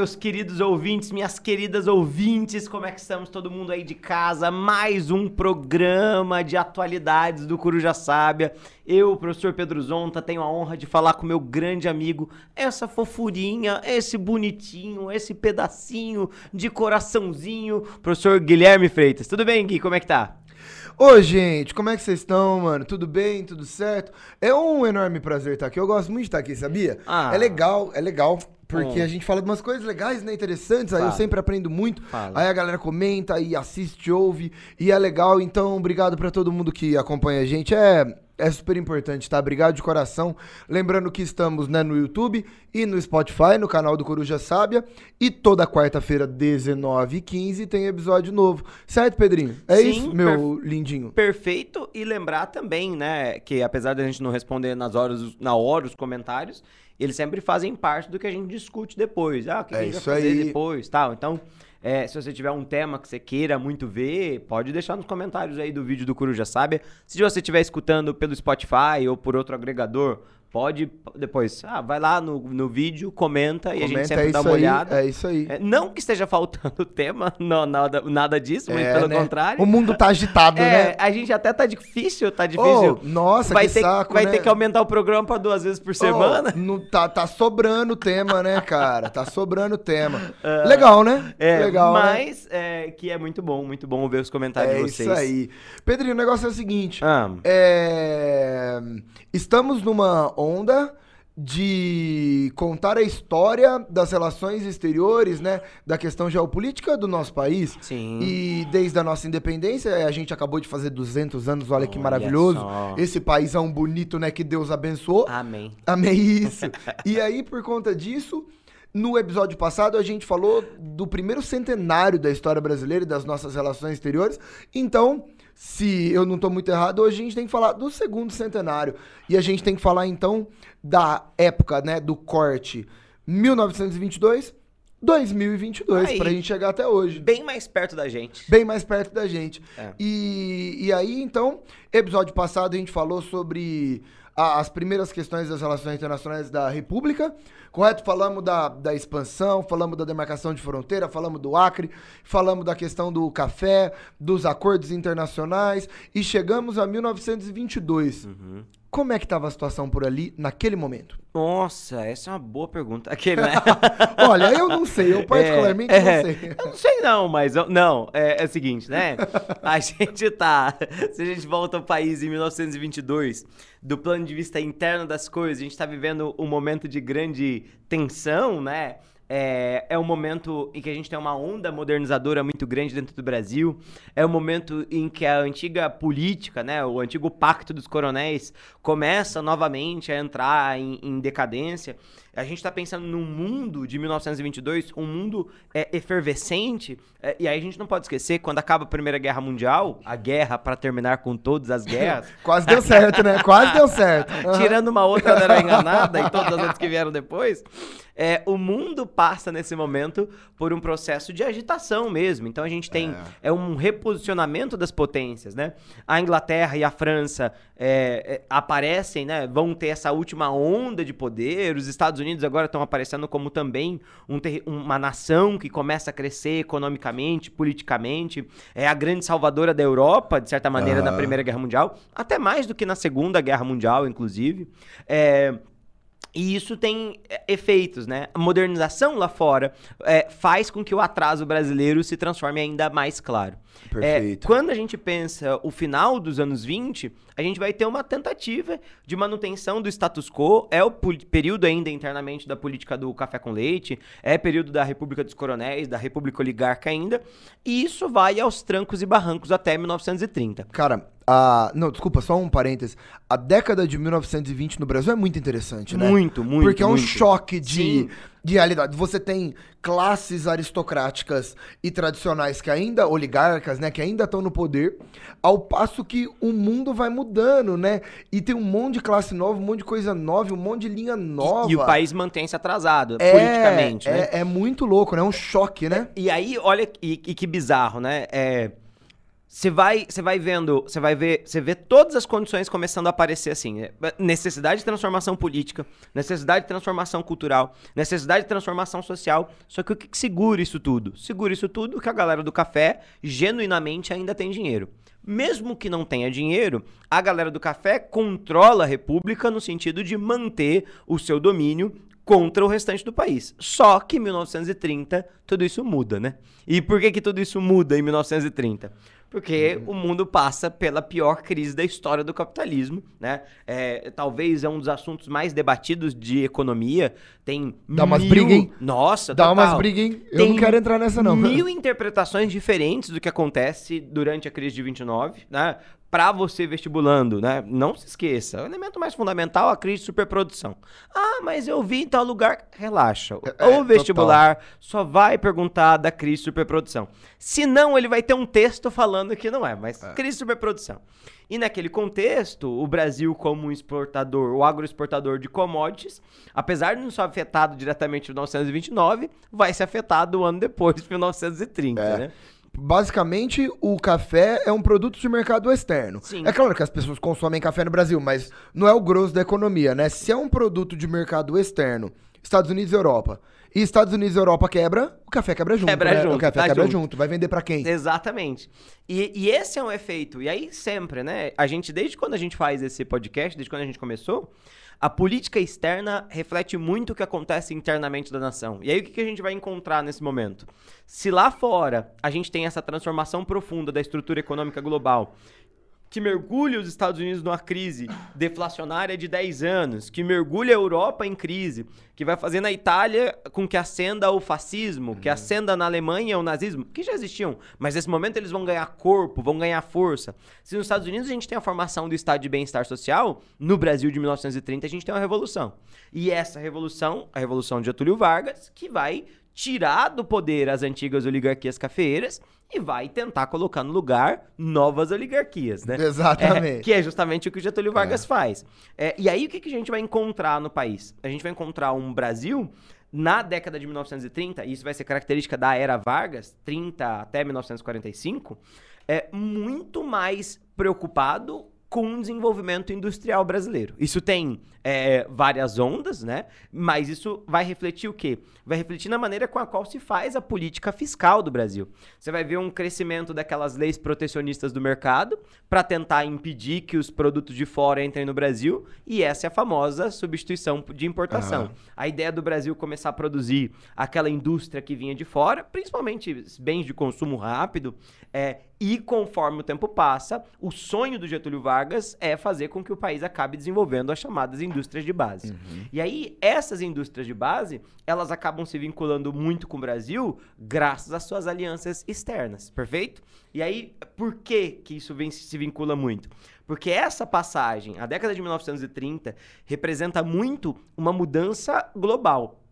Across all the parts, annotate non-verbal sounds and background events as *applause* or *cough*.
Meus queridos ouvintes, minhas queridas ouvintes, como é que estamos? Todo mundo aí de casa? Mais um programa de atualidades do Coruja Sábia. Eu, professor Pedro Zonta, tenho a honra de falar com meu grande amigo, essa fofurinha, esse bonitinho, esse pedacinho de coraçãozinho, professor Guilherme Freitas. Tudo bem, Gui? Como é que tá? Ô, gente, como é que vocês estão, mano? Tudo bem? Tudo certo? É um enorme prazer estar aqui. Eu gosto muito de estar aqui, sabia? Ah. É legal, é legal. Porque Hum. a gente fala de umas coisas legais, né? Interessantes. Aí eu Fala. sempre aprendo muito. Fala. Aí a galera comenta e assiste, ouve. E é legal. Então, obrigado pra todo mundo que acompanha a gente. É, é super importante, tá? Obrigado de coração. Lembrando que estamos né, no YouTube e no Spotify, no canal do Coruja Sábia. E toda quarta-feira, 19h15, tem episódio novo. Certo, Pedrinho? É Sim, isso, meu lindinho. Perfeito. E lembrar também, né, que apesar da gente não responder nas horas, na hora os comentários, eles sempre fazem parte do que a gente discute depois. Ah, o que, É a gente vai fazer aí. depois, tal. Então, é, se você tiver um tema que você queira muito ver, pode deixar nos comentários aí do vídeo do Coruja Sábia. Se você estiver escutando pelo Spotify ou por outro agregador, pode depois, ah, vai lá no, no vídeo, comenta, e a gente Comenta, sempre é dá uma aí, olhada. É isso aí. É, não que esteja faltando *laughs* tema, não, nada, nada disso, muito É, pelo né? contrário. O mundo tá agitado, É, né? a gente até tá difícil, tá difícil. Oh, nossa, vai que ter, saco, vai né? ter que aumentar o programa pra duas vezes por semana. Oh, não, tá, tá sobrando tema, né, cara? Tá sobrando tema. *laughs* Legal, né? É, Legal, né? mas é, que é muito bom, muito bom ver os comentários É de vocês. isso aí. Pedrinho, o negócio é o seguinte. Ah, É, Estamos numa onda de contar a história das relações exteriores, né? Da questão geopolítica do nosso país. sim. E desde a nossa independência, a gente acabou de fazer 200 anos, olha que Olha maravilhoso. só. Esse paísão bonito, né, que Deus abençoou. Amém. Amém *laughs* isso. e aí, por conta disso, no episódio passado a gente falou do primeiro centenário da história brasileira e das nossas relações exteriores. Então, se eu não tô muito errado, hoje a gente tem que falar do segundo centenário. E a gente tem que falar, então, da época, né, do corte 1922, 2022, Aí. pra gente chegar até hoje. Bem mais perto da gente. Bem mais perto da gente. É. E, e aí, então, episódio passado a gente falou sobre a- as primeiras questões das relações internacionais da República, correto? Falamos da, da expansão, falamos da demarcação de fronteira, falamos do Acre, falamos da questão do café, dos acordos internacionais e chegamos a 1922. Uhum. Como é que estava a situação por ali naquele momento? Nossa, essa é uma boa pergunta. Aquele, né? *laughs* Olha, eu não sei, eu particularmente É, não é. sei. Eu não sei não, mas eu- não, é, é o seguinte, né? A *laughs* gente tá, se a gente volta ao país em 1922, do plano de vista interno das coisas, a gente tá vivendo um momento de grande tensão, né? É, é um momento em que a gente tem uma onda modernizadora muito grande dentro do Brasil. É um momento em que a antiga política, né, o antigo pacto dos coronéis, começa novamente a entrar em, em decadência. A gente está pensando num mundo de 1922, um mundo é, efervescente. é, e aí a gente não pode esquecer, quando acaba a Primeira Guerra Mundial, a guerra para terminar com todas as guerras, *laughs* Quase deu certo, né? Quase deu certo. Aham. *laughs* tirando uma outra da era enganada e todas as outras que vieram depois, é, o mundo passa nesse momento por um processo de agitação mesmo. Então a gente tem é. um reposicionamento das potências, né? A Inglaterra e a França é, é, aparecem, né? Vão ter essa última onda de poder. Os Estados Unidos agora estão aparecendo como também um uma nação que começa a crescer economicamente, politicamente. É a grande salvadora da Europa, de certa maneira, na Aham. Primeira Guerra Mundial, até mais do que na Segunda Guerra Mundial, inclusive. É, e isso tem é, efeitos, né? A modernização lá fora é, faz com que o atraso brasileiro se transforme ainda mais claro. Perfeito. É, quando a gente pensa o final dos anos 20, a gente vai ter uma tentativa de manutenção do status quo. É o período ainda internamente da política do café com leite, é período da República dos Coronéis, da República Oligarca ainda. E isso vai aos trancos e barrancos até 1930. Cara, a. Não, desculpa, só um parênteses. A década de 1920 no Brasil é muito interessante, né? Muito, muito, Porque é um muito. choque de, Sim. de realidade. Você tem classes aristocráticas e tradicionais que ainda, oligarcas, né, que ainda estão no poder, ao passo que o mundo vai mudando, né? E tem um monte de classe nova, um monte de coisa nova, um monte de linha nova. E, e o país mantém-se atrasado é, politicamente, é, né? é muito louco, né? É um choque, né? E aí, olha, e, e que bizarro, né? É, Você vai, você vai vendo, você vai ver, você vê todas as condições começando a aparecer assim, né? necessidade de transformação política, necessidade de transformação cultural, necessidade de transformação social. Só que o que, que segura isso tudo? Segura isso tudo que a galera do café genuinamente ainda tem dinheiro. Mesmo que não tenha dinheiro, a galera do café controla a república no sentido de manter o seu domínio contra o restante do país. Só que em 1930 tudo isso muda, né? E por que que tudo isso muda em 1930? Porque uhum. o mundo passa pela pior crise da história do capitalismo, né? É, talvez é um dos assuntos mais debatidos de economia. Tem Dá mil... umas brigas, hein? Nossa, Dá total. umas brigas, hein? Eu Tem não quero entrar nessa, não. Mil interpretações diferentes do que acontece durante a crise de 29, né? Para você vestibulando, né? Não se esqueça, o elemento mais fundamental é a crise de superprodução. Ah, mas eu vi em tal lugar. Relaxa. É, o vestibular total. só vai perguntar da crise de superprodução. Se não, ele vai ter um texto falando que não é, mas é. crise de superprodução. E naquele contexto, o Brasil, como exportador, o agroexportador de commodities, apesar de não ser afetado diretamente em 1929, vai ser afetado um ano depois, *laughs* de 1930, é. né? Basicamente, o café é um produto de mercado externo. Sim. É claro que as pessoas consomem café no Brasil, mas não é o grosso da economia, né? Se é um produto de mercado externo, Estados Unidos e Europa, e Estados Unidos e Europa quebra, o café quebra junto. Quebra né? junto. O café tá quebra junto. junto. Vai vender para quem? Exatamente. E, e, esse é um efeito. E aí, sempre, né? A gente, desde quando a gente faz esse podcast, desde quando a gente começou, a política externa reflete muito o que acontece internamente da nação. E aí o que a gente vai encontrar nesse momento? Se lá fora a gente tem essa transformação profunda da estrutura econômica global que mergulha os Estados Unidos numa crise deflacionária de 10 anos, que mergulha a Europa em crise, que vai fazer na Itália com que acenda o fascismo, que uhum. acenda na Alemanha o nazismo, que já existiam, mas nesse momento eles vão ganhar corpo, vão ganhar força. Se nos Estados Unidos a gente tem a formação do Estado de bem-estar social, no Brasil de 1930 a gente tem uma revolução. E essa revolução, a revolução de Getúlio Vargas, que vai tirar do poder as antigas oligarquias cafeeiras e vai tentar colocar no lugar novas oligarquias, né? Exatamente. É, que é justamente o que o Getúlio Vargas é. faz. É, e aí o que, que a gente vai encontrar no país? A gente vai encontrar um Brasil na década de 1930, e isso vai ser característica da era Vargas, 30 até 1945, é muito mais preocupado com o desenvolvimento industrial brasileiro. Isso tem é, várias ondas, né? Mas isso vai refletir o quê? Vai refletir na maneira com a qual se faz a política fiscal do Brasil. Você vai ver um crescimento daquelas leis protecionistas do mercado para tentar impedir que os produtos de fora entrem no Brasil, e essa é a famosa substituição de importação. Uhum. A ideia do Brasil começar a produzir aquela indústria que vinha de fora, principalmente bens de consumo rápido, é, e conforme o tempo passa, o sonho do Getúlio Vargas é fazer com que o país acabe desenvolvendo as chamadas indústrias de base. Uhum. E aí, essas indústrias de base, elas acabam se vinculando muito com o Brasil graças às suas alianças externas, perfeito? E aí, por que que isso vem, se vincula muito? Porque essa passagem, a década de 1930, representa muito uma mudança global.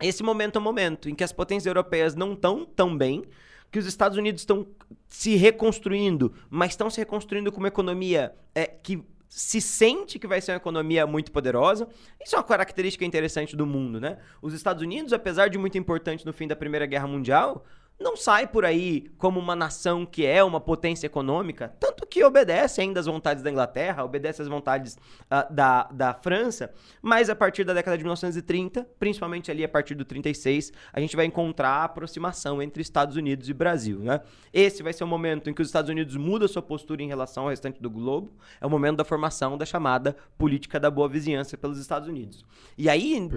Esse momento é o momento em que as potências europeias não estão tão bem, que os Estados Unidos estão se reconstruindo, mas estão se reconstruindo com uma economia é, que se sente que vai ser uma economia muito poderosa. Isso é uma característica interessante do mundo, né? Os Estados Unidos, apesar de muito importante no fim da Primeira Guerra Mundial, não sai por aí como uma nação que é uma potência econômica, tanto que obedece ainda às vontades da Inglaterra, obedece às vontades uh, da, da França, mas a partir da década de 1930, principalmente ali a partir do 36, a gente vai encontrar a aproximação entre Estados Unidos e Brasil, né? Esse vai ser o momento em que os Estados Unidos mudam sua postura em relação ao restante do globo, é o momento da formação da chamada política da boa vizinhança pelos Estados Unidos. E aí,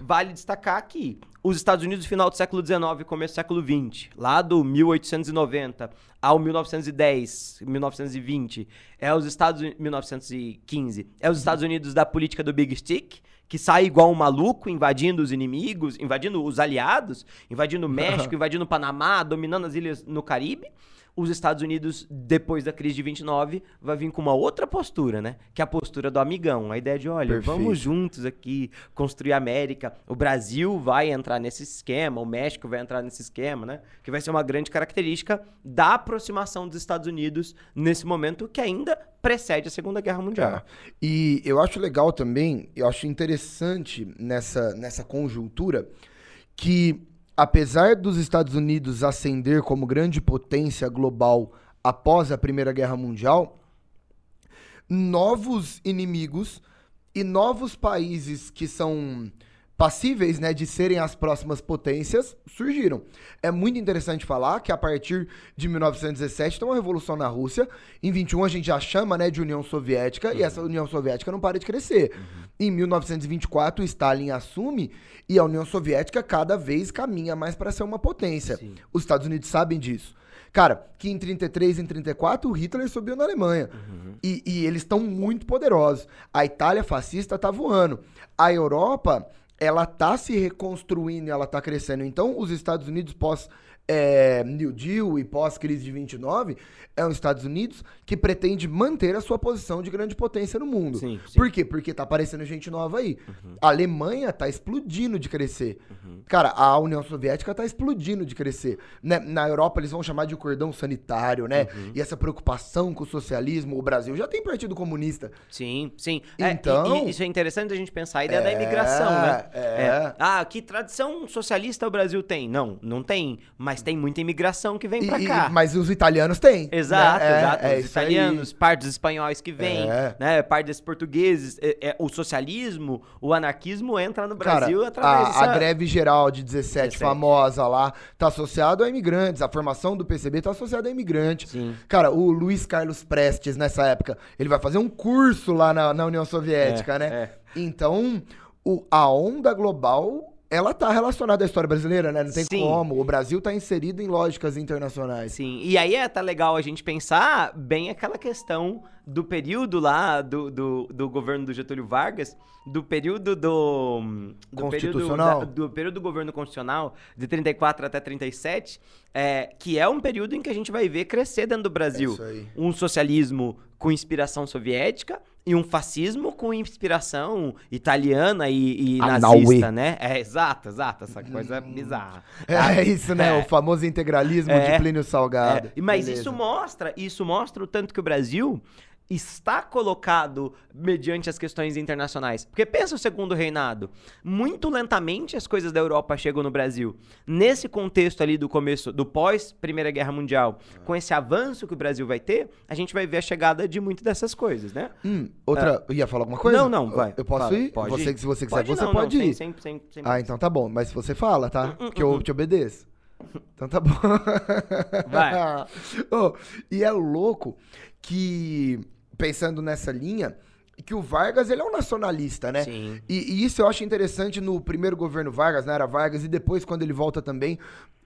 vale destacar que os Estados Unidos, final do século XIX e começo do século XX, lá do 1890 ao 1910, 1920, é os Estados 1915, é os Estados Unidos da política do Big Stick, que sai igual um maluco, invadindo os inimigos, invadindo os aliados, invadindo o *laughs* México, invadindo o Panamá, dominando as ilhas no Caribe os Estados Unidos, depois da crise de 29, vai vir com uma outra postura, né? Que é a postura do amigão. A ideia de, olha, Perfeito. vamos juntos aqui construir a América. O Brasil vai entrar nesse esquema, o México vai entrar nesse esquema, né? Que vai ser uma grande característica da aproximação dos Estados Unidos nesse momento que ainda precede a Segunda Guerra Mundial. É. E eu acho legal também, eu acho interessante nessa, nessa conjuntura que apesar dos Estados Unidos ascender como grande potência global após a Primeira Guerra Mundial, novos inimigos e novos países que são passíveis né, de serem as próximas potências surgiram. É muito interessante falar que a partir de 1917 tem uma revolução na Rússia. Em 21 a gente já chama né, de União Soviética uhum. e essa União Soviética não para de crescer. Uhum. Em 1924 Stalin assume e a União Soviética cada vez caminha mais para ser uma potência. Sim. Os Estados Unidos sabem disso. Cara, que em 33 e em 34 o Hitler subiu na Alemanha. Uhum. E, e eles estão muito poderosos. A Itália fascista tá voando. A Europa ela tá se reconstruindo, ela tá crescendo. Então, os Estados Unidos pós é, New Deal e pós-crise de 29, é um Estados Unidos que pretende manter a sua posição de grande potência no mundo. Sim, sim. Por quê? Porque tá aparecendo gente nova aí. Uhum. A Alemanha tá explodindo de crescer. Uhum. Cara, a União Soviética tá explodindo de crescer. Né? Na Europa eles vão chamar de cordão sanitário, né? Uhum. E essa preocupação com o socialismo, o Brasil já tem partido comunista. Sim, sim. Então, é, e, e isso é interessante a gente pensar a ideia é, da imigração, né? É. é. Ah, que tradição socialista o Brasil tem? Não, não tem. Mas mas tem muita imigração que vem para cá. Mas os italianos têm. Né? Exato, né? exato. É, os italianos, parte dos espanhóis que vêm, é. né? Parte desses portugueses. É, é, o socialismo, o anarquismo entra no Brasil Cara, através a, dessa... a greve geral de 17, 17, famosa lá, tá associado a imigrantes. A formação do PCB tá associada a imigrantes. Sim. Cara, o Luiz Carlos Prestes, nessa época, ele vai fazer um curso lá na, na União Soviética, é, né? É. Então, o, a onda global ela tá relacionada à história brasileira, né? Não tem Sim. como. O Brasil tá inserido em lógicas internacionais. Sim, e aí é tá legal a gente pensar bem aquela questão do período lá do, do, do governo do Getúlio Vargas, do período do... do constitucional? Período da, do período do governo constitucional, de 34 até 37, é, que é um período em que a gente vai ver crescer dentro do Brasil é um socialismo com inspiração soviética, e um fascismo com inspiração italiana e, e nazista, né? É, exato, exato. Essa coisa hum. bizarra. É, é isso, né? É. O famoso integralismo é. de Plínio Salgado. É. Mas Beleza. isso mostra, isso mostra o tanto que o Brasil está colocado mediante as questões internacionais. Porque pensa o segundo reinado. Muito lentamente as coisas da Europa chegam no Brasil. Nesse contexto ali do começo, do pós Primeira Guerra Mundial, com esse avanço que o Brasil vai ter, a gente vai ver a chegada de muitas dessas coisas, né? Hum, outra. Uh, ia falar alguma coisa? Não, não, vai. Eu posso fala, ir? Pode você, ir. Se você quiser, pode você não, pode não, ir. Sem, sem, sem, ah, então tá bom. Mas se você fala, tá? Uh, uh, que eu te obedeço. Então tá bom. Vai. *laughs* oh, e é louco que pensando nessa linha, que o Vargas ele é um nacionalista, né? Sim. E, e, isso eu acho interessante no primeiro governo Vargas, na era Vargas, e depois quando ele volta também.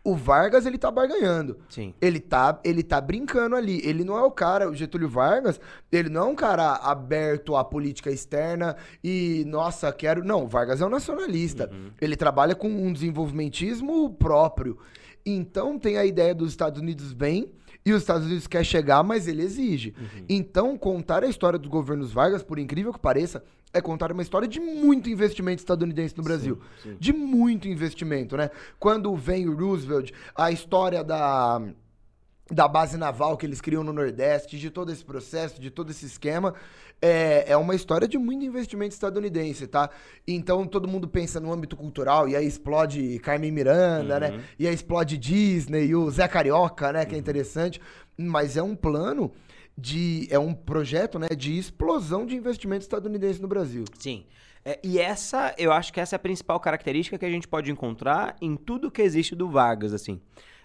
O Vargas, ele tá barganhando. Sim. Ele tá, ele tá brincando ali. Ele não é o cara, o Getúlio Vargas, ele não é um cara aberto à política externa e, nossa, quero. Não, o Vargas é um nacionalista. Uhum. Ele trabalha com um desenvolvimentismo próprio. Então tem a ideia dos Estados Unidos bem e os Estados Unidos quer chegar, mas ele exige. Uhum. Então, contar a história dos governos Vargas, por incrível que pareça, é contar uma história de muito investimento estadunidense no Brasil. Sim, sim. De muito investimento, né? Quando vem o Roosevelt, a história da da base naval que eles criam no Nordeste, de todo esse processo, de todo esse esquema, é, é uma história de muito investimento estadunidense, tá? Então todo mundo pensa no âmbito cultural, e aí explode Carmen Miranda, né? uhum. né? E aí explode Disney, e o Zé Carioca, né? Que é uhum. interessante. Mas é um plano de. É um projeto, né? De explosão de investimento estadunidense no Brasil. Sim. É, e essa, eu acho que essa é a principal característica que a gente pode encontrar em tudo que existe do Vargas, assim.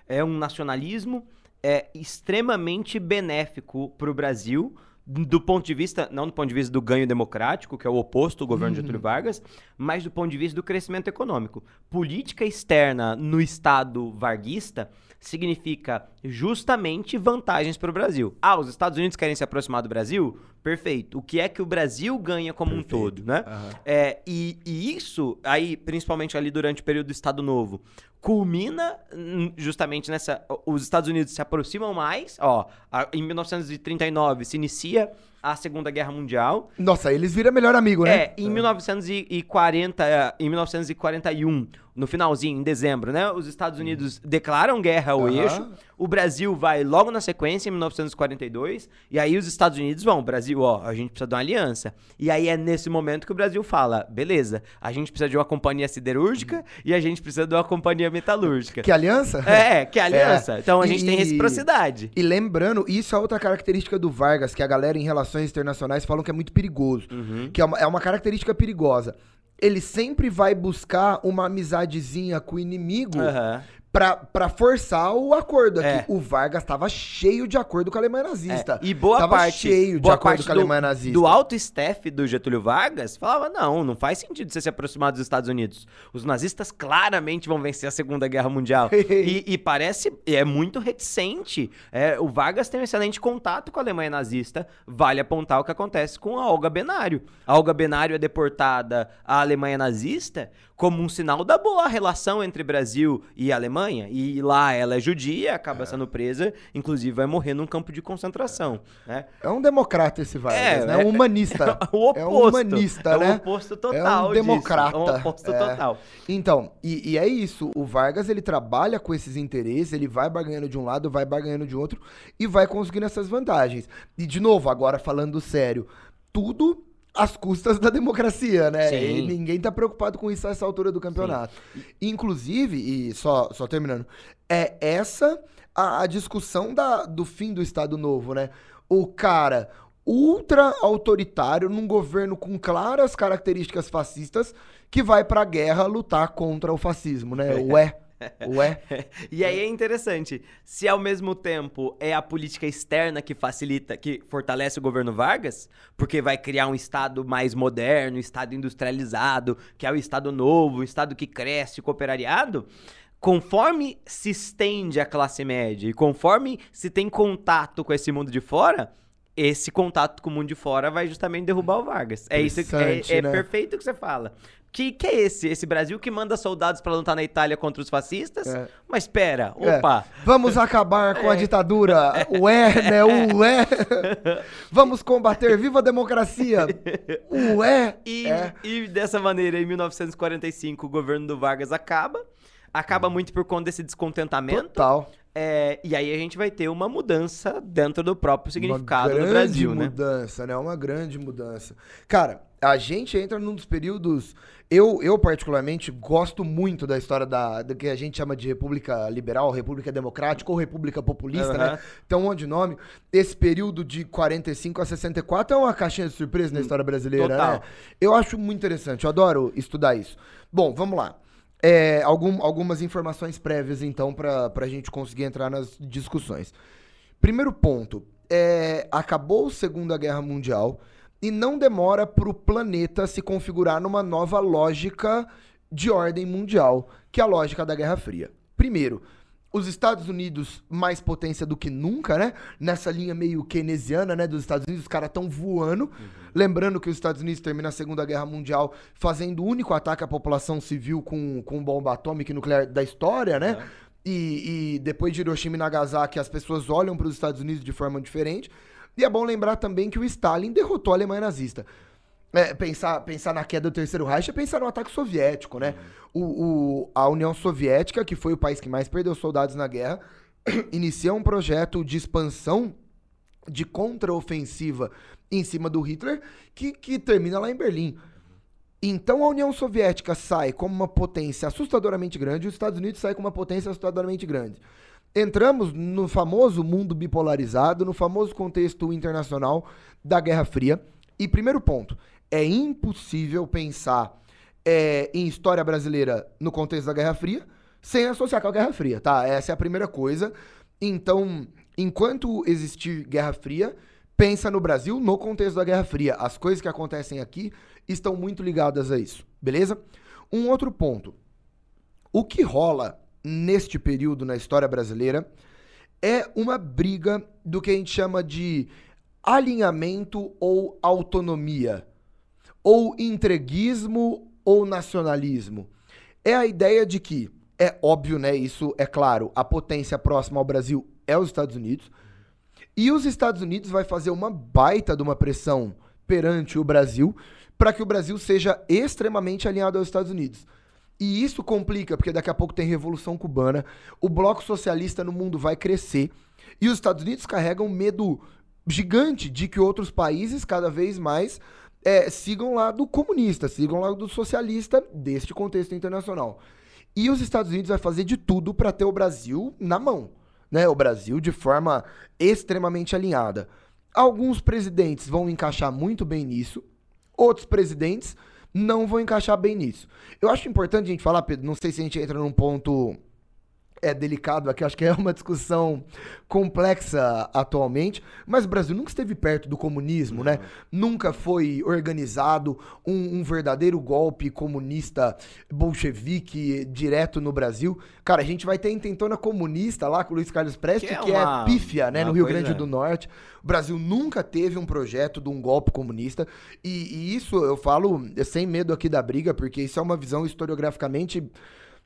É um nacionalismo é extremamente benéfico para o Brasil, do ponto de vista, não do ponto de vista do ganho democrático, que é o oposto do governo uhum. de Getúlio Vargas, mas do ponto de vista do crescimento econômico. Política externa no Estado varguista significa justamente vantagens para o Brasil. Ah, os Estados Unidos querem se aproximar do Brasil? Perfeito. O que é que o Brasil ganha como Perfeito. um todo, né? Uhum. É, e, e, isso, aí, principalmente ali durante o período do Estado Novo, culmina justamente nessa. Os Estados Unidos se aproximam mais. Ó, a, em 1939 se inicia a Segunda Guerra Mundial. Nossa, eles viram melhor amigo, né? É, em 1940, em 1941, no finalzinho, em dezembro, né? Os Estados Unidos declaram guerra ao Aham. eixo, o Brasil vai logo na sequência, em 1942, e aí os Estados Unidos vão, Brasil, ó, a gente precisa de uma aliança. E aí é nesse momento que o Brasil fala, beleza, a gente precisa de uma companhia siderúrgica e a gente precisa de uma companhia metalúrgica. Que aliança? *laughs* É, que aliança. É. Então a gente tem reciprocidade. E lembrando, isso é outra característica do Vargas, que a galera em relações internacionais falam que é muito perigoso. Uhum. Que é uma, é uma característica perigosa. Ele sempre vai buscar uma amizadezinha com o inimigo Aham. Pra, pra forçar o acordo aqui. É. O Vargas tava cheio de acordo com a Alemanha nazista. É, E boa tava parte, cheio de boa acordo parte com a Alemanha nazista. do alto staff do Getúlio Vargas falava, não, não faz sentido você se aproximar dos Estados Unidos. Os nazistas claramente vão vencer a Segunda Guerra Mundial. *laughs* e, e parece, é muito reticente. É, o Vargas tem um excelente contato com a Alemanha nazista. Vale apontar o que acontece com a Olga Benário. A Olga Benário é deportada à Alemanha nazista como um sinal da boa relação entre Brasil e Alemanha. E lá ela é judia, acaba sendo presa, inclusive vai morrer num campo de concentração. Né? É um democrata esse Vargas, É, né? é- Um humanista. *laughs* o oposto. É um humanista, é né? o oposto total É um disso. democrata. É um oposto É. total. Então, e, e é isso. O Vargas, ele trabalha com esses interesses, ele vai barganhando de um lado, vai barganhando de outro e vai conseguindo essas vantagens. E, de novo, agora falando sério, tudo às custas da democracia, né? Sim. E ninguém tá preocupado com isso a essa altura do campeonato. Inclusive, e só, só terminando, é essa a, a discussão da, do fim do Estado Novo, né? O cara ultra autoritário num governo com claras características fascistas que vai pra guerra lutar contra o fascismo, né? Ué, *laughs* ué. E aí é interessante, se ao mesmo tempo é a política externa que facilita, que fortalece o governo Vargas, porque vai criar um Estado mais moderno, um Estado industrializado, que é o Estado novo, um Estado que cresce, cooperariado, conforme se estende a classe média e conforme se tem contato com esse mundo de fora, esse contato com o mundo de fora vai justamente derrubar o Vargas. É isso, é, é né? perfeito o que você fala. Que, que é esse? Esse Brasil que manda soldados pra lutar na Itália contra os fascistas? É. Mas espera, É. opa. Vamos acabar com a É. ditadura. Ué, né? Ué. *laughs* Vamos combater. Viva a democracia. Ué. E, É. e dessa maneira, em 1945, o governo do Vargas acaba. Acaba muito por conta desse descontentamento. Total. É, e aí a gente vai ter uma mudança dentro do próprio significado uma do grande Brasil, né? mudança, né? Uma grande mudança. Cara, a gente entra num dos períodos. Eu, eu particularmente, gosto muito da história da, do que a gente chama de República Liberal, República Democrática ou República Populista, Aham. né? Então, onde nome. Esse período de 45 a 64 é uma caixinha de surpresa na história brasileira, total. né? Eu acho muito interessante, eu adoro estudar isso. Bom, vamos lá. É, algum- algumas informações prévias, então, pra, pra gente conseguir entrar nas discussões. Primeiro ponto, é, acabou a Segunda Guerra Mundial e não demora para o planeta se configurar numa nova lógica de ordem mundial, que é a lógica da Guerra Fria. Primeiro, os Estados Unidos mais potência do que nunca, né? Nessa linha meio keynesiana, né? Dos Estados Unidos, os caras estão voando. Lembrando que os Estados Unidos terminam a Segunda Guerra Mundial fazendo o único ataque à população civil com, com bomba atômica e nuclear da história, né? Aham. E, e depois de Hiroshima e Nagasaki, as pessoas olham para os Estados Unidos de forma diferente. E é bom lembrar também que o Stalin derrotou a Alemanha nazista. É, pensar, pensar na queda do Terceiro Reich é pensar no ataque soviético, né? O, o- a União Soviética, que foi o país que mais perdeu soldados na guerra, *clears throat* inicia um projeto de expansão de contraofensiva em cima do Hitler, que, que termina lá em Berlim. Então a União Soviética sai como uma potência assustadoramente grande os Estados Unidos saem como uma potência assustadoramente grande. Entramos no famoso mundo bipolarizado, no famoso contexto internacional da Guerra Fria. E primeiro ponto, é impossível pensar é, em história brasileira no contexto da Guerra Fria sem associar com a Guerra Fria, tá? Essa é a primeira coisa. Então, enquanto existir Guerra Fria, pensa no Brasil no contexto da Guerra Fria. As coisas que acontecem aqui estão muito ligadas a isso, beleza? Um outro ponto. O que rola neste período na história brasileira é uma briga do que a gente chama de alinhamento ou autonomia, ou entreguismo ou nacionalismo. É a ideia de que, é óbvio, né? Isso é claro, a potência próxima ao Brasil é os Estados Unidos. E os Estados Unidos vai fazer uma baita de uma pressão perante o Brasil para que o Brasil seja extremamente alinhado aos Estados Unidos. E isso complica, porque daqui a pouco tem Revolução Cubana, o bloco socialista no mundo vai crescer, e os Estados Unidos carregam um medo gigante de que outros países cada vez mais é, sigam lá do comunista, sigam lá do socialista deste contexto internacional. E os Estados Unidos vai fazer de tudo para ter o Brasil na mão, né? O Brasil de forma extremamente alinhada. Alguns presidentes vão encaixar muito bem nisso, outros presidentes não vão encaixar bem nisso. Eu acho importante a gente falar, Pedro, não sei se a gente entra num ponto é delicado aqui, acho que é uma discussão complexa atualmente, mas o Brasil nunca esteve perto do comunismo, né? Nunca foi organizado um, um, verdadeiro golpe comunista bolchevique direto no Brasil. Cara, a gente vai ter intentona comunista lá com o Luiz Carlos Prestes, que é, que uma, é pífia, né, no Rio Grande é. do Norte. O Brasil nunca teve um projeto de um golpe comunista, e, e isso eu falo sem medo aqui da briga, porque isso é uma visão historiograficamente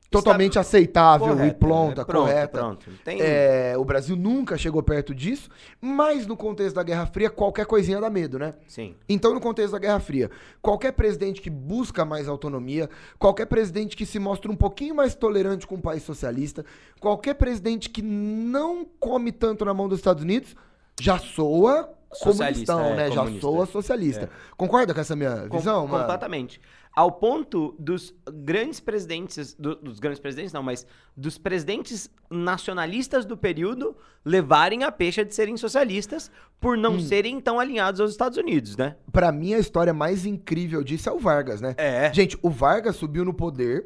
totalmente Está... aceitável correto, e pronta, é, pronto, correta. Pronto. Tem... É, o Brasil nunca chegou perto disso, mas no contexto da Guerra Fria, qualquer coisinha dá medo, né? Sim. Então, no contexto da Guerra Fria, qualquer presidente que busca mais autonomia, qualquer presidente que se mostra um pouquinho mais tolerante com o país socialista, qualquer presidente que não come tanto na mão dos Estados Unidos, já soa comunistão, é, né? Comunista. Já soa socialista. É. Concorda com essa minha com, visão? Completamente. Ao ponto dos grandes presidentes, do, dos grandes presidentes não, mas dos presidentes nacionalistas do período levarem a peixe de serem socialistas por não hum. serem tão alinhados aos Estados Unidos, né? Para mim a história mais incrível disso é o Vargas, né? É. Gente, o Vargas subiu no poder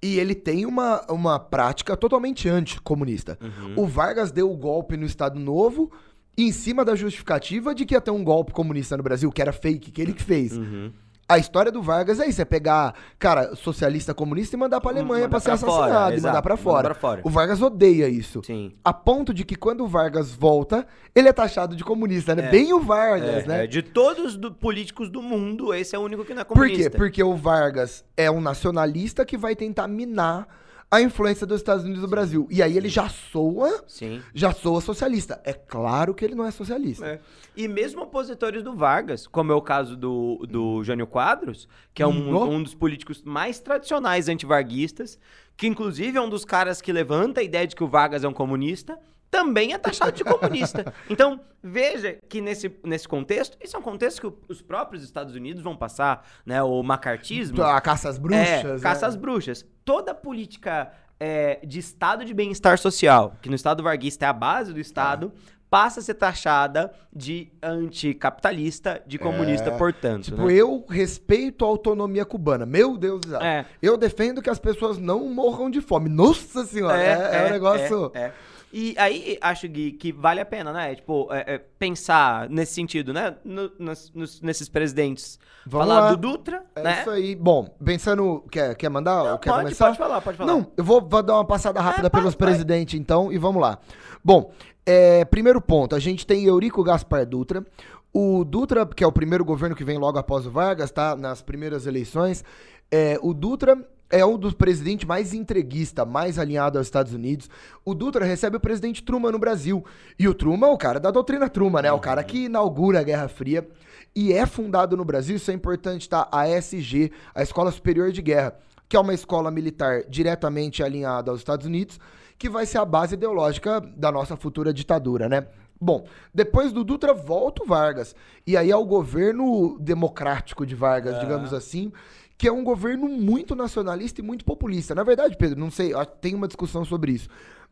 e ele tem uma, uma prática totalmente anticomunista. Uhum. O Vargas deu o golpe no Estado Novo em cima da justificativa de que ia ter um golpe comunista no Brasil, que era fake, que ele que fez. Uhum. A história do Vargas é isso, é pegar, cara, socialista comunista e mandar pra Alemanha pra ser pra assassinado fora, e mandar pra fora. pra fora. O Vargas odeia isso. Sim. A ponto de que quando o Vargas volta, ele é taxado de comunista, né? É. Bem o Vargas, é, né? É. De todos os políticos do mundo, esse é o único que não é comunista. Por quê? Porque o Vargas é um nacionalista que vai tentar minar a influência dos Estados Unidos no Brasil. E aí ele já soa, Sim. já soa socialista. É claro que ele não é socialista. É. E mesmo opositores do Vargas, como é o caso do, do Jânio Quadros, que é um, um dos políticos mais tradicionais antivarguistas, que inclusive é um dos caras que levanta a ideia de que o Vargas é um comunista, também é taxado de comunista. *laughs* Então, veja que nesse, nesse contexto, isso é um contexto que os próprios Estados Unidos vão passar, né? O macartismo. A caça às bruxas. É, caça às bruxas. Toda política é, de estado de bem-estar social, que no estado varguista é a base do estado, ah. passa a ser taxada de anticapitalista, de comunista, é, portanto. Tipo, né? eu respeito a autonomia cubana. Meu Deus do céu. É. Eu defendo que as pessoas não morram de fome. Nossa senhora, é, é, é um é, negócio... É, e aí, acho, Gui, que vale a pena, né? Tipo, é, é, pensar nesse sentido, né? No, nos, nos, nesses presidentes. Vamos falar lá. do Dutra, é né? isso aí. Bom, pensando... Quer, quer mandar? Não, quer pode, começar? pode falar, pode falar. Não, eu vou, vou dar uma passada rápida é, pelos presidentes, então, e vamos lá. Bom, é, primeiro ponto. A gente tem Eurico Gaspar Dutra. O Dutra, que é o primeiro governo que vem logo após o Vargas, tá? Nas primeiras eleições. É, o Dutra é um dos presidentes mais entreguista, mais alinhado aos Estados Unidos. O Dutra recebe o presidente Truman no Brasil. E o Truman é o cara da doutrina Truman, né? Uhum. O cara que inaugura a Guerra Fria. E é fundado no Brasil, isso é importante, tá? A ESG, a Escola Superior de Guerra, que é uma escola militar diretamente alinhada aos Estados Unidos, que vai ser a base ideológica da nossa futura ditadura, né? Bom, depois do Dutra volta o Vargas. E aí é o governo democrático de Vargas, digamos assim, que é um governo muito nacionalista e muito populista. Na verdade, Pedro, não sei, tem uma discussão sobre isso.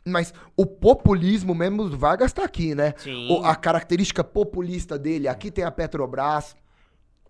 Mas o populismo mesmo do Vargas está aqui, né? Sim. O, a característica populista dele, aqui tem a Petrobras,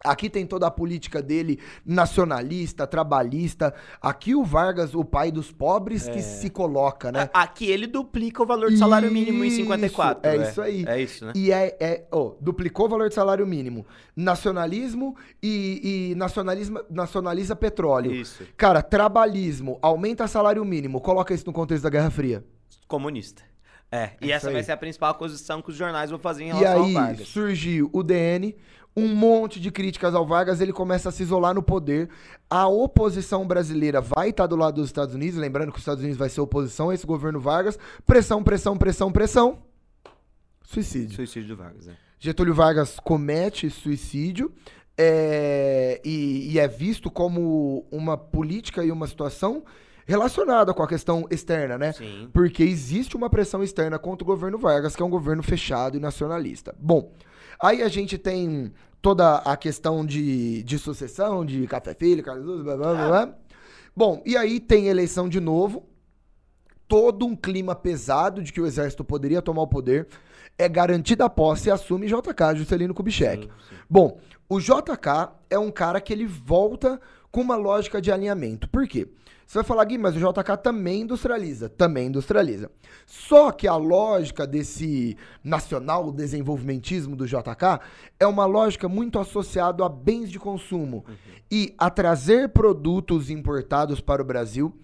Aqui tem toda a política dele nacionalista, trabalhista. Aqui o Vargas, o pai dos pobres, é. que se coloca, né? Aqui ele duplica o valor do salário mínimo em 54. É, é isso aí. É isso, né? E é, é oh, duplicou o valor do salário mínimo. Nacionalismo e, e nacionalismo, nacionaliza petróleo. Isso. Cara, trabalhismo, aumenta salário mínimo. Coloca isso no contexto da Guerra Fria. Comunista. É, e é essa aí. vai ser a principal acusação que os jornais vão fazer em relação e aí, ao Vargas. surgiu o DN, um monte de críticas ao Vargas, ele começa a se isolar no poder. A oposição brasileira vai estar do lado dos Estados Unidos, lembrando que os Estados Unidos vai ser oposição a esse governo Vargas. Pressão, pressão, pressão, pressão. Suicídio. Suicídio do Vargas, é. Getúlio Vargas comete suicídio. é, e, e é visto como uma política e uma situação relacionada com a questão externa, né? Sim. Porque existe uma pressão externa contra o governo Vargas, que é um governo fechado e nacionalista. Bom, aí a gente tem toda a questão de, de sucessão, de Café Filho, Luz, blá, blá, blá, blá. Bom, e aí tem eleição de novo, todo um clima pesado de que o exército poderia tomar o poder, é garantida a posse e assume JK, Juscelino Kubitschek. Sim, sim. Bom, o JK é um cara que ele volta com uma lógica de alinhamento. Por quê? Você vai falar, Gui, mas o JK também industrializa. Também industrializa. Só que a lógica desse nacional desenvolvimentismo do JK é uma lógica muito associada a bens de consumo e a trazer produtos importados para o Brasil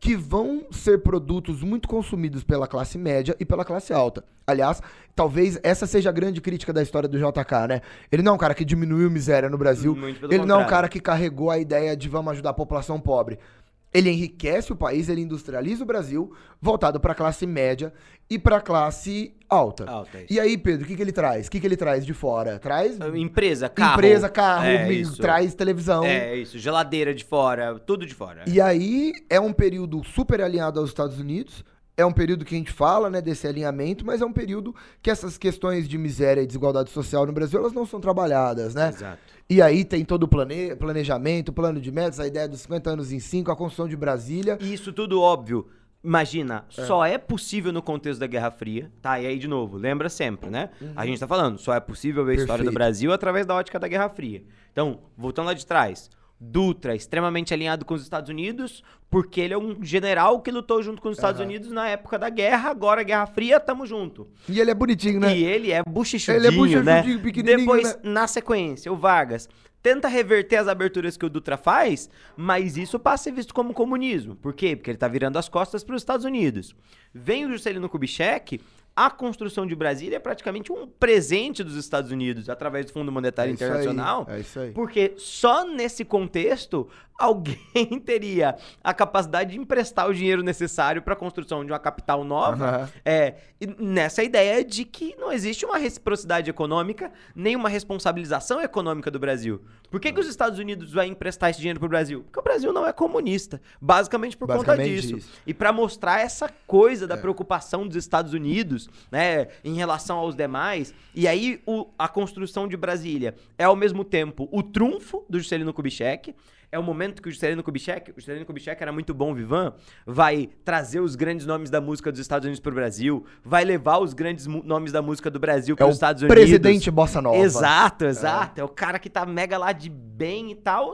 que vão ser produtos muito consumidos pela classe média e pela classe alta. Aliás, talvez essa seja a grande crítica da história do JK, né? Ele não é um cara que diminuiu a miséria no Brasil. Ele não é um contrário. cara que carregou a ideia de vamos ajudar a população pobre. Ele enriquece o país, ele industrializa o Brasil, voltado para a classe média e para a classe alta. Alta, isso. E aí, Pedro, o que, que ele traz? O que, que ele traz de fora? Traz Empresa, carro. empresa, carro, É, traz televisão. É, isso. Geladeira de fora, tudo de fora. E aí é um período super alinhado aos Estados Unidos. É um período que a gente fala, né, desse alinhamento, mas é um período que essas questões de miséria e desigualdade social no Brasil, elas não são trabalhadas, né? Exato. E aí tem todo o plane... planejamento, plano de metas, a ideia dos 50 anos em 5, a construção de Brasília. E isso tudo óbvio. Imagina, É. só é possível no contexto da Guerra Fria, tá? E aí, de novo, lembra sempre, né? A gente tá falando, só é possível ver a história do Uhum. Perfeito. Brasil através da ótica da Guerra Fria. Então, voltando lá de trás, Dutra, extremamente alinhado com os Estados Unidos, porque ele é um general que lutou junto com os Estados Aham. Unidos na época da guerra, agora Guerra Fria, tamo junto. E ele é bonitinho, né? E ele é buchichudinho, Ele é buchichudinho, né? pequenininho, Depois, né? na sequência, o Vargas tenta reverter as aberturas que o Dutra faz, mas isso passa a ser visto como comunismo. Por quê? Porque ele tá virando as costas para os Estados Unidos. Vem o Juscelino Kubitschek, a construção de Brasília é praticamente um presente dos Estados Unidos através do Fundo Monetário É aí, Internacional. é isso aí. Porque só nesse contexto alguém *laughs* teria a capacidade de emprestar o dinheiro necessário para a construção de uma capital nova. Aham. É, nessa ideia de que não existe uma reciprocidade econômica, nem uma responsabilização econômica do Brasil. Por que, que os Estados Unidos vai emprestar esse dinheiro pro Brasil? Porque o Brasil não é comunista. Basicamente por conta Basicamente disso. isso. E para mostrar essa coisa da preocupação dos Estados Unidos, né, em relação aos demais. E aí o- a construção de Brasília é ao mesmo tempo o trunfo do Juscelino Kubitschek. É o momento que o Juscelino Kubitschek, o Juscelino Kubitschek era muito bom, Vivan, vai trazer os grandes nomes da música dos Estados Unidos pro Brasil, vai levar os grandes nomes da música do Brasil É pros o Estados Unidos. presidente Bossa Nova. Exato, exato. É. o cara que tá mega lá de bem e tal.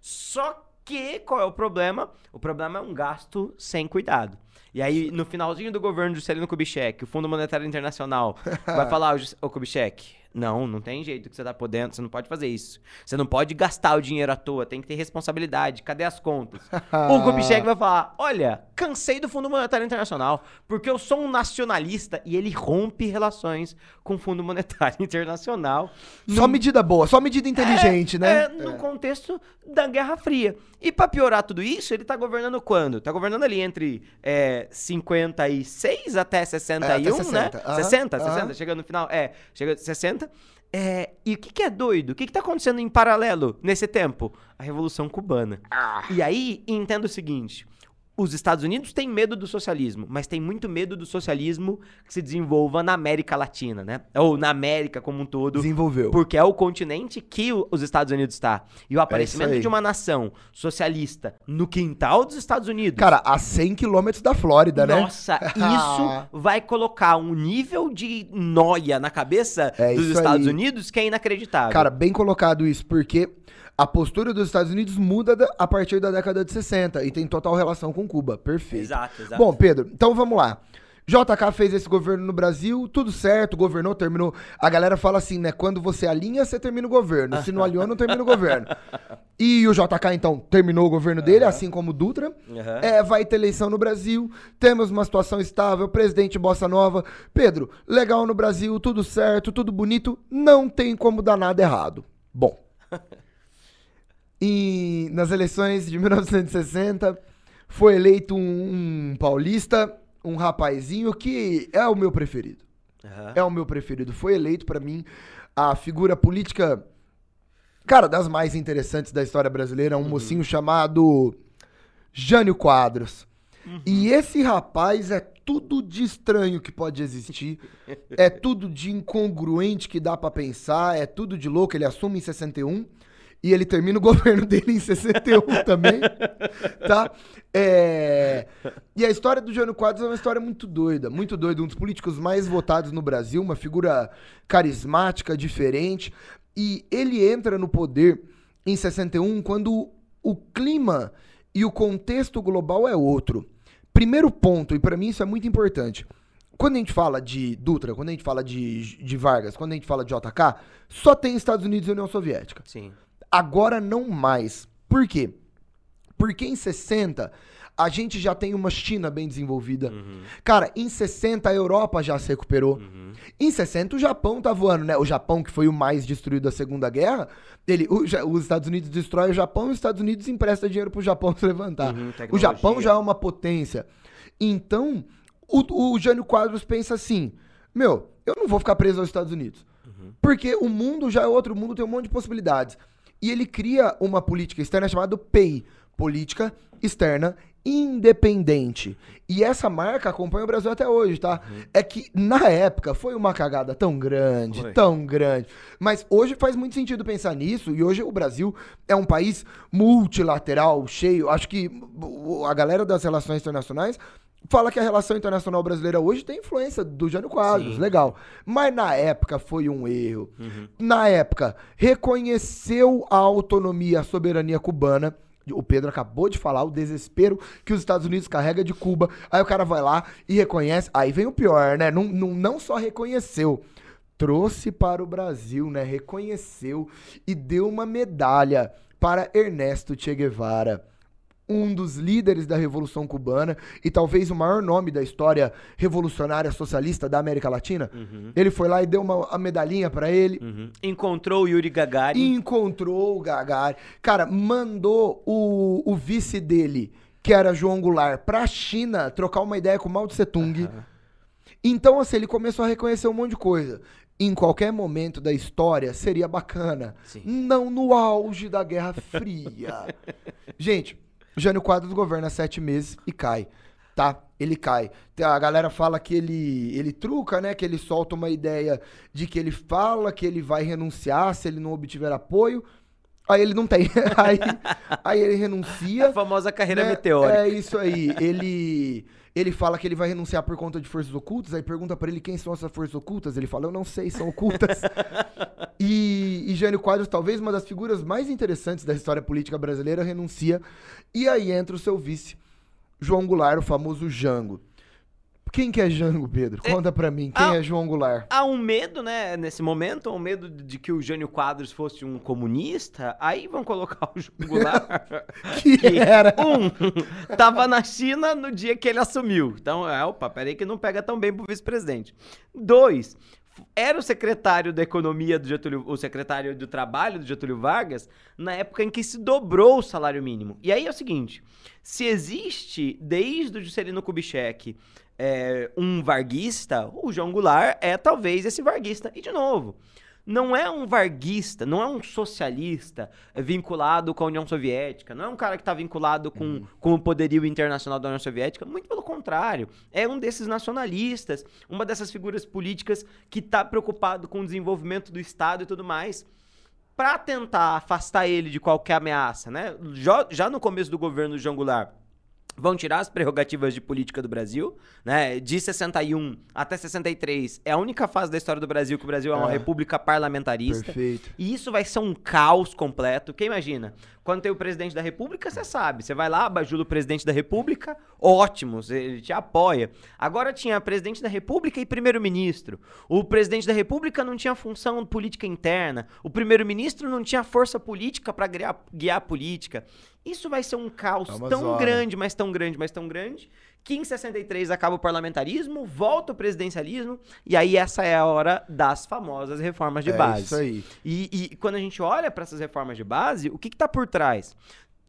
Só que, qual é o problema? O problema é um gasto sem cuidado. E aí, no finalzinho do governo de Juscelino Kubitschek, o Fundo Monetário Internacional *laughs* vai falar, ô Kubitschek, não, não tem jeito que você tá podendo, você não pode fazer isso. Você não pode gastar o dinheiro à toa, tem que ter responsabilidade. Cadê as contas? *laughs* o Kubitschek vai falar: "Olha, cansei do Fundo Monetário Internacional, porque eu sou um nacionalista e ele rompe relações com o Fundo Monetário *laughs* Internacional". Só no... medida boa, só medida é, inteligente, é, né? É, no é. contexto da Guerra Fria. E para piorar tudo isso, ele tá governando quando? Tá governando ali entre é, 56 até 61, é, até 60, né? Uh -huh, 60, 60, uh -huh. chega no final, é, chega 60 80. É, e o que, que, é doido? O que, está acontecendo em paralelo nesse tempo? A Revolução Cubana. Ah. E aí, entenda o seguinte: os Estados Unidos têm medo do socialismo, mas tem muito medo do socialismo que se desenvolva na América Latina, né? Ou na América como um todo. Desenvolveu. Porque é o continente que os Estados Unidos está. E o aparecimento aí. de uma nação socialista no quintal dos Estados Unidos. Cara, a 100 quilômetros da Flórida, né? Nossa, isso *laughs* vai colocar um nível de noia na cabeça É dos Estados aí. Unidos que é inacreditável. Cara, bem colocado isso, porque a postura dos Estados Unidos muda da- a partir da década de 60 e tem total relação com Cuba. Perfeito. Exato, exato. Bom, Pedro, então vamos lá. JK fez esse governo no Brasil, tudo certo, governou, terminou. A galera fala assim, né? Quando você alinha, você termina o governo. Se não alinhou, não termina o governo. *laughs* E o JK, então, terminou o governo dele, assim como o Dutra. Aham. É, vai ter eleição no Brasil, temos uma situação estável, presidente Bossa Nova. Pedro, legal no Brasil, tudo certo, tudo bonito, não tem como dar nada errado. Bom. *laughs* E nas eleições de *laughs* 1960 foi eleito um, um paulista, um rapazinho que é o meu preferido. Aham. É o meu preferido. Foi eleito pra mim a figura política Cara, das mais interessantes da história brasileira um mocinho chamado Jânio Quadros. E esse rapaz é tudo de estranho que pode existir, *laughs* é tudo de incongruente que dá pra pensar, é tudo de louco. Ele assume em 61 e ele termina o *laughs* governo dele em 61 também, tá? É... E a história do Jânio Quadros é uma história muito doida, muito doida. Um dos políticos mais votados no Brasil, uma figura carismática, diferente. E ele entra no poder em 61 quando o clima e o contexto global é outro. Primeiro ponto, e pra mim isso é muito importante. Quando a gente fala de Dutra, quando a gente fala de, de Vargas, quando a gente fala de JK, só tem Estados Unidos e União Soviética. Sim. Agora não mais. Por quê? Porque em 60 a gente já tem uma China bem desenvolvida. Cara, em 60 a Europa já se recuperou. Em 60 o Japão tá voando, né? O Japão, que foi o mais destruído da Segunda Guerra, ele, o os Estados Unidos destrói o Japão e os Estados Unidos empresta dinheiro pro Japão *laughs* se levantar. Uhum, o Japão já é uma potência. Então, o, o Jânio Quadros pensa assim: meu, eu não vou ficar preso aos Estados Unidos. Porque o mundo já é outro, o mundo tem um monte de possibilidades. E ele cria uma política externa chamada PEI Política Externa Independente. E essa marca acompanha o Brasil até hoje, tá? É que na época foi uma cagada tão grande, tão grande. Mas hoje faz muito sentido pensar nisso. E hoje o Brasil é um país multilateral, cheio. Acho que a galera das relações internacionais fala que a relação internacional brasileira hoje tem influência do Jânio Quadros, Sim. legal. Mas na época foi um erro. Na época, reconheceu a autonomia, a soberania cubana. O Pedro acabou de falar o desespero que os Estados Unidos carrega de Cuba. Aí o cara vai lá e reconhece. Aí vem o pior, né? Não, não, não só reconheceu, trouxe para o Brasil, né? Reconheceu e deu uma medalha para Ernesto Che Guevara um dos líderes da Revolução Cubana e talvez o maior nome da história revolucionária socialista da América Latina. Ele foi lá e deu uma medalhinha pra ele. Uhum. Encontrou o Yuri Gagarin. Encontrou o Gagarin. Cara, mandou o, o vice dele, que era João Goulart, pra China trocar uma ideia com o Mao Tse Tung. Então, assim, ele começou a reconhecer um monte de coisa. Em qualquer momento da história seria bacana. Sim. Não no auge da Guerra Fria. *laughs* Gente, Jânio Quadros governa sete meses e cai. Tá? Ele cai. A galera fala que ele, ele truca, né? Que ele solta uma ideia de que ele fala que ele vai renunciar se ele não obtiver apoio. Aí ele não tem. *laughs* aí, aí ele renuncia. A famosa carreira né? meteórica. É isso aí. Ele ele fala que ele vai renunciar por conta de forças ocultas. Aí pergunta pra ele quem são essas forças ocultas. Ele fala, eu não sei, são ocultas. *laughs* e, e Jânio Quadros, talvez uma das figuras mais interessantes da história política brasileira, renuncia. E aí entra o seu vice, João Goulart, o famoso Jango. Quem que é Jango, Pedro? Conta pra mim. Quem Ah, é João Goulart? Há um medo, né, nesse momento, um medo de que o Jânio Quadros fosse um comunista, aí vão colocar o João *laughs* Goulart, Que era. um, tava na China no dia que ele assumiu. Então, é, opa, peraí que não pega tão bem pro vice-presidente. Dois, era o secretário da economia do Getúlio, o secretário do trabalho do Getúlio Vargas, na época em que se dobrou o salário mínimo. E aí é o seguinte, se existe, desde o Juscelino Kubitschek, é, um varguista, o João Goulart é talvez esse varguista. E de novo, não é um varguista, não é um socialista vinculado com a União Soviética, não é um cara que está vinculado com, com o poderio internacional da União Soviética, muito pelo contrário, é um desses nacionalistas, uma dessas figuras políticas que está preocupado com o desenvolvimento do Estado e tudo mais, para tentar afastar ele de qualquer ameaça, né? Já, já no começo do governo do João Goulart, vão tirar as prerrogativas de política do Brasil, né? De 61 até 63 é a única fase da história do Brasil que o Brasil é uma É. república parlamentarista. Perfeito. E isso vai ser um caos completo. Quem imagina? Quando tem o presidente da república, você sabe. Você vai lá, bajula o presidente da república, ótimo, ele te apoia. Agora tinha presidente da república e primeiro-ministro. O presidente da república não tinha função política interna. O primeiro-ministro não tinha força política para guiar, guiar a política. Isso vai ser um caos É uma tão grande, mas tão grande, mas tão grande, que em 63 acaba o parlamentarismo, volta o presidencialismo, e aí essa é a hora das famosas reformas de é base. isso aí. E, e quando a gente olha para essas reformas de base, o que está por trás?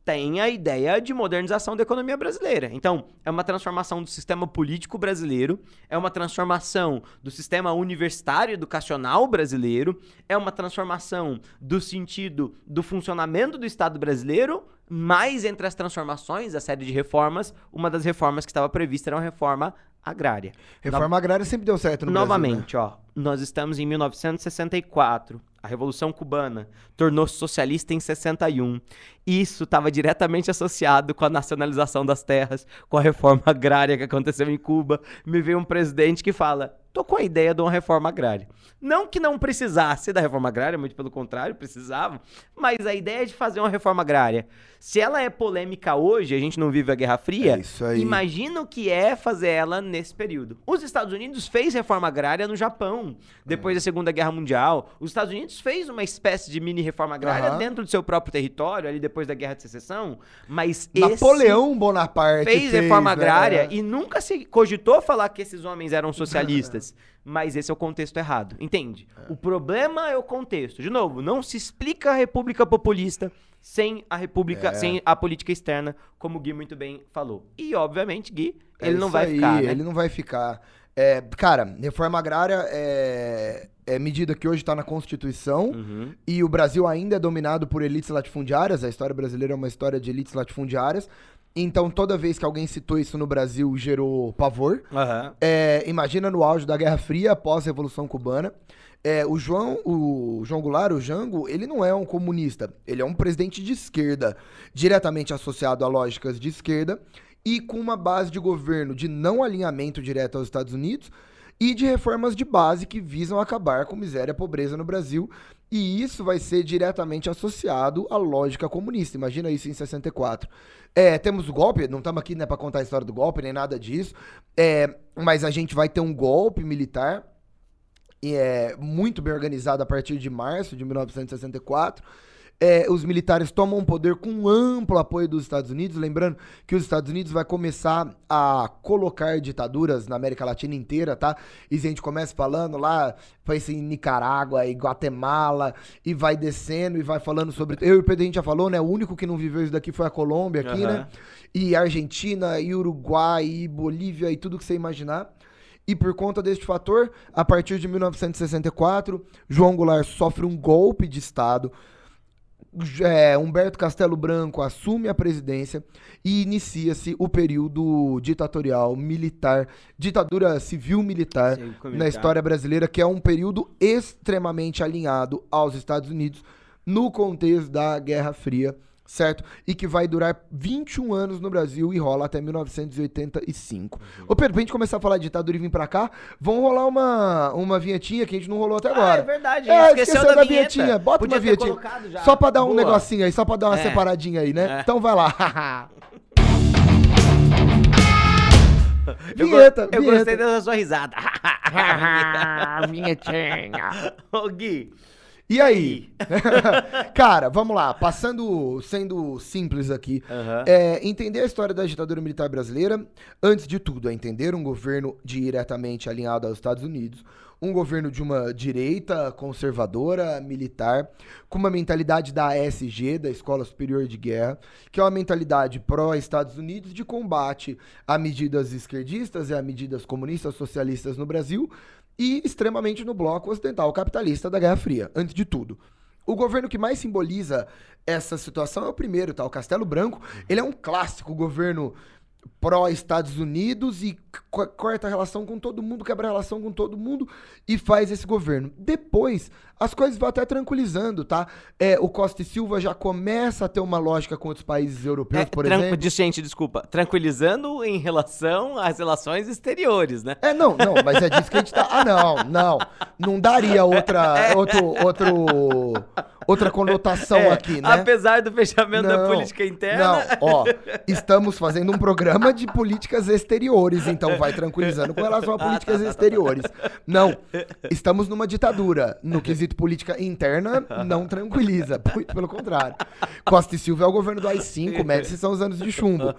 tem a ideia de modernização da economia brasileira. Então, é uma transformação do sistema político brasileiro, é uma transformação do sistema universitário educacional brasileiro, é uma transformação do sentido do funcionamento do Estado brasileiro, mas entre as transformações, a série de reformas, uma das reformas que estava prevista era uma reforma agrária. Reforma agrária sempre deu certo no Novamente, Brasil, né? ó, nós estamos em 1964. A Revolução Cubana tornou-se socialista em 61. Isso estava diretamente associado com a nacionalização das terras, com a reforma *laughs* agrária que aconteceu em Cuba. Me veio um presidente que fala: tô com a ideia de uma reforma agrária. Não que não precisasse da reforma agrária, muito pelo contrário, precisava, mas a ideia de fazer uma reforma agrária, se ela é polêmica hoje, a gente não vive a Guerra Fria, É imagina o que é fazer ela nesse período. Os Estados Unidos fez reforma agrária no Japão, depois da Segunda Guerra Mundial. Os Estados Unidos fez uma espécie de mini reforma agrária Aham. dentro do seu próprio território, ali depois da Guerra de Secessão, mas Napoleão Bonaparte fez reforma né? agrária e nunca se cogitou falar que esses homens eram socialistas. Mas esse é o contexto errado, entende? O problema é o contexto. De novo, não se explica a república populista sem a república, É. sem a política externa, como o Gui muito bem falou. E, obviamente, Gui, É ele não isso vai aí, ficar, né? Ele não vai ficar. É, cara, reforma agrária é, é medida que hoje está na Constituição Uhum. e o Brasil ainda é dominado por elites latifundiárias. A história brasileira é uma história de elites latifundiárias. Então, toda vez que alguém citou isso no Brasil, gerou pavor. Aham. É, imagina no auge da Guerra Fria, após a Revolução Cubana. É, o João, o João Goulart, o Jango, ele não é um comunista. Ele é um presidente de esquerda, diretamente associado a lógicas de esquerda e com uma base de governo de não alinhamento direto aos Estados Unidos e de reformas de base que visam acabar com miséria e pobreza no Brasil. E isso vai ser diretamente associado à lógica comunista. Imagina isso em 64. É, temos o golpe, não estamos aqui né, para contar a história do golpe, nem nada disso. É, mas a gente vai ter um golpe militar e é muito bem organizado a partir de março de 1964. É, os militares tomam poder com amplo apoio dos Estados Unidos, lembrando que os Estados Unidos vai começar a colocar ditaduras na América Latina inteira, tá? E a gente começa falando lá, ser em Nicarágua e Guatemala, e vai descendo e vai falando sobre. Eu e o Pedro a gente já falou, né? O único que não viveu isso daqui foi a Colômbia aqui, Aham. né? E Argentina, e Uruguai, e Bolívia, e tudo que você imaginar. E por conta deste fator, a partir de 1964, João Goulart sofre um golpe de Estado. É, Humberto Castelo Branco assume a presidência e inicia-se o período ditatorial militar, ditadura civil-militar na história brasileira, que é um período extremamente alinhado aos Estados Unidos no contexto da Guerra Fria, certo? E que vai durar 21 anos no Brasil e rola até 1985. Ô Pedro, pra gente começar a falar de ditadura e vir pra cá, vamos rolar uma, uma vinhetinha que a gente não rolou até agora. Ah, é verdade. É, esqueceu, esqueceu da, da vinheta. vinhetinha. Bota Podia uma vinhetinha. Só pra dar um Boa. negocinho aí, só pra dar uma É. separadinha aí, né? É. Então vai lá. *laughs* Eu, vinheta, eu vinheta. gostei da sua risada. *laughs* *laughs* Vinhetinha. Ô, Gui. E aí? *laughs* Cara, vamos lá. Passando, sendo simples aqui. Aham. É, entender a história da ditadura militar brasileira, antes de tudo, é entender um governo diretamente alinhado aos Estados Unidos, um governo de uma direita conservadora, militar, com uma mentalidade da ASG, da Escola Superior de Guerra, que é uma mentalidade pró-Estados Unidos de combate a medidas esquerdistas e a medidas comunistas socialistas no Brasil e extremamente no bloco ocidental capitalista da Guerra Fria, antes de tudo. O governo que mais simboliza essa situação é o primeiro, tá? O Castelo Branco. Ele é um clássico governo pró-Estados Unidos e co- corta a relação com todo mundo, quebra a relação com todo mundo e faz esse governo. Depois, as coisas vão até tranquilizando, tá? É, o Costa e Silva já começa a ter uma lógica com outros países europeus, É, por exemplo. de- Gente, desculpa. Tranquilizando em relação às relações exteriores, né? É, não, não, mas é disso que a gente tá. Ah, não, não. Não daria outra, *laughs* outro, outro, outra conotação *laughs* É, aqui, né? Apesar do fechamento da Não, política interna. Não, ó, *laughs* estamos fazendo um programa de políticas exteriores, então vai tranquilizando com relação a políticas exteriores. Não, estamos numa ditadura. No quesito política interna, não tranquiliza, *laughs* muito pelo contrário. Costa e Silva é o governo do AI-5, Médici são os anos de chumbo.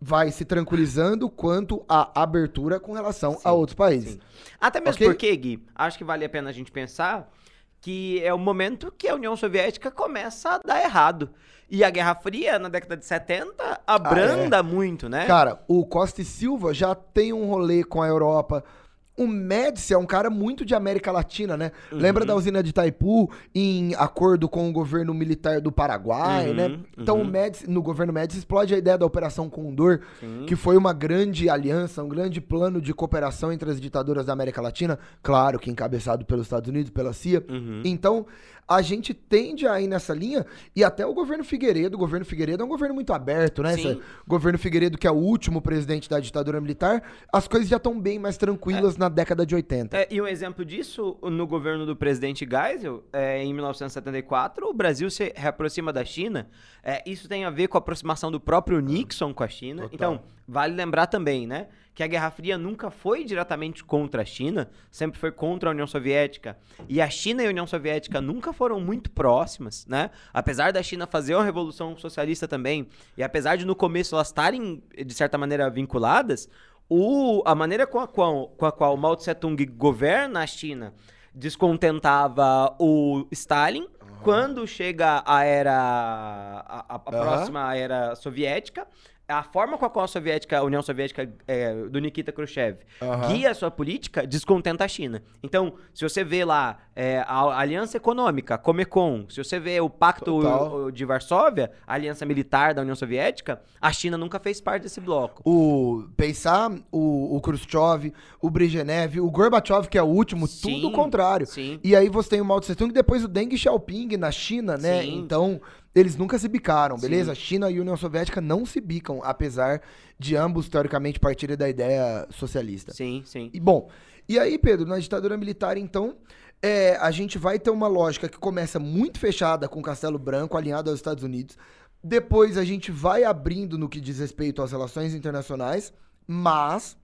Vai se tranquilizando quanto à abertura com relação a outros países. Até mesmo Ok? porque, Gui, acho que vale a pena a gente pensar que é o momento que a União Soviética começa a dar errado. E a Guerra Fria, na década de 70, abranda Ah, é. muito, né? Cara, o Costa e Silva já tem um rolê com a Europa. O Médici é um cara muito de América Latina, né? Uhum. Lembra da usina de Itaipu em acordo com o governo militar do Paraguai, Uhum, né? Então o uhum. Médici, no governo Médici explode a ideia da Operação Condor, Sim. que foi uma grande aliança, um grande plano de cooperação entre as ditaduras da América Latina, claro que encabeçado pelos Estados Unidos, pela CIA. Uhum. Então, a gente tende a ir nessa linha, e até o governo Figueiredo, o governo Figueiredo é um governo muito aberto, né? Esse governo Figueiredo, que é o último presidente da ditadura militar, as coisas já estão bem mais tranquilas na década de 80. É, e um exemplo disso, no governo do presidente Geisel, é, em 1974, o Brasil se reaproxima da China. É, isso tem a ver com a aproximação do próprio Nixon com a China. Total. Então, vale lembrar também, né? Que a Guerra Fria nunca foi diretamente contra a China, sempre foi contra a União Soviética. E a China e a União Soviética nunca foram muito próximas, né? Apesar da China fazer uma revolução socialista também, e apesar de no começo elas estarem, de certa maneira, vinculadas, o, a maneira com a qual, com a qual Mao Tse Tung governa a China descontentava o Stalin. Quando chega a era. a, a- a Aham. próxima era soviética, a forma com a qual a, soviética, a União Soviética é, do Nikita Khrushchev Aham. guia a sua política descontenta a China. Então, se você vê lá é, a Aliança Econômica, Comecon, se você vê o Pacto Total. de Varsóvia, a Aliança Militar da União Soviética, a China nunca fez parte desse bloco. O pensar o, o Khrushchev, o Brezhnev, o Gorbachev, que é o último, Sim, tudo o contrário. Sim. E aí você tem o Mao Tse Tung e depois o Deng Xiaoping na China, né? Sim. Então, eles nunca se bicaram, beleza? Sim. China e União Soviética não se bicam, apesar de ambos, teoricamente, partirem da ideia socialista. Sim, sim. E bom, e aí, Pedro, na ditadura militar, então, é, a gente vai ter uma lógica que começa muito fechada com o Castelo Branco, alinhado aos Estados Unidos. Depois a gente vai abrindo no que diz respeito às relações internacionais, mas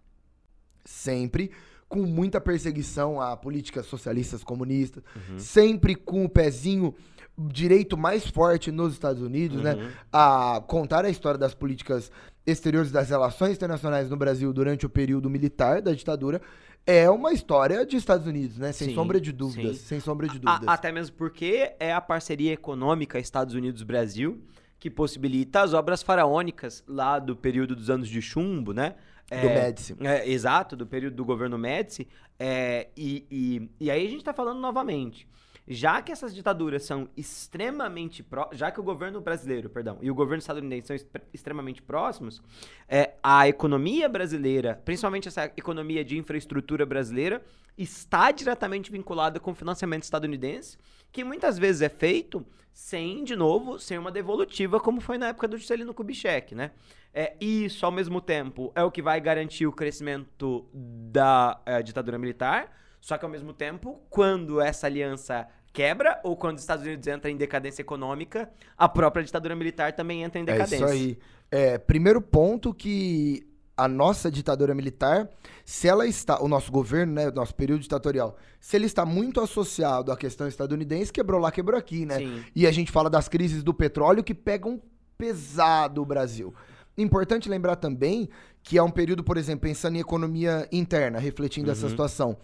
sempre com muita perseguição a políticas socialistas comunistas, sempre com o pezinho direito mais forte nos Estados Unidos, né? Uhum. A contar a história das políticas exteriores das relações internacionais no Brasil durante o período militar da ditadura é uma história de Estados Unidos, né? Sem Sim, sombra de dúvidas, sim. sem sombra de A- dúvidas. até mesmo porque é a parceria econômica Estados Unidos-Brasil que possibilita as obras faraônicas lá do período dos anos de chumbo, né? do É, Médici. É, exato, do período do governo Médici. É, e, e, e aí a gente está falando novamente. Já que essas ditaduras são extremamente pró já que o governo brasileiro, perdão, e o governo estadunidense são extre- extremamente próximos, é, a economia brasileira, principalmente essa economia de infraestrutura brasileira, está diretamente vinculada com o financiamento estadunidense, que muitas vezes é feito sem, de novo, sem uma devolutiva, como foi na época do Juscelino Kubitschek, né? É, isso, ao mesmo tempo, é o que vai garantir o crescimento da eh, ditadura militar, só que, ao mesmo tempo, quando essa aliança quebra ou quando os Estados Unidos entram em decadência econômica, a própria ditadura militar também entra em É decadência. isso aí. É, primeiro ponto que a nossa ditadura militar, se ela está, o nosso governo, né, o nosso período ditatorial, se ele está muito associado à questão estadunidense, quebrou lá, quebrou aqui, né? Sim. E a gente fala das crises do petróleo que pegam pesado o Brasil. Importante lembrar também que é um período, por exemplo, pensando em economia interna, refletindo essa Uhum. situação.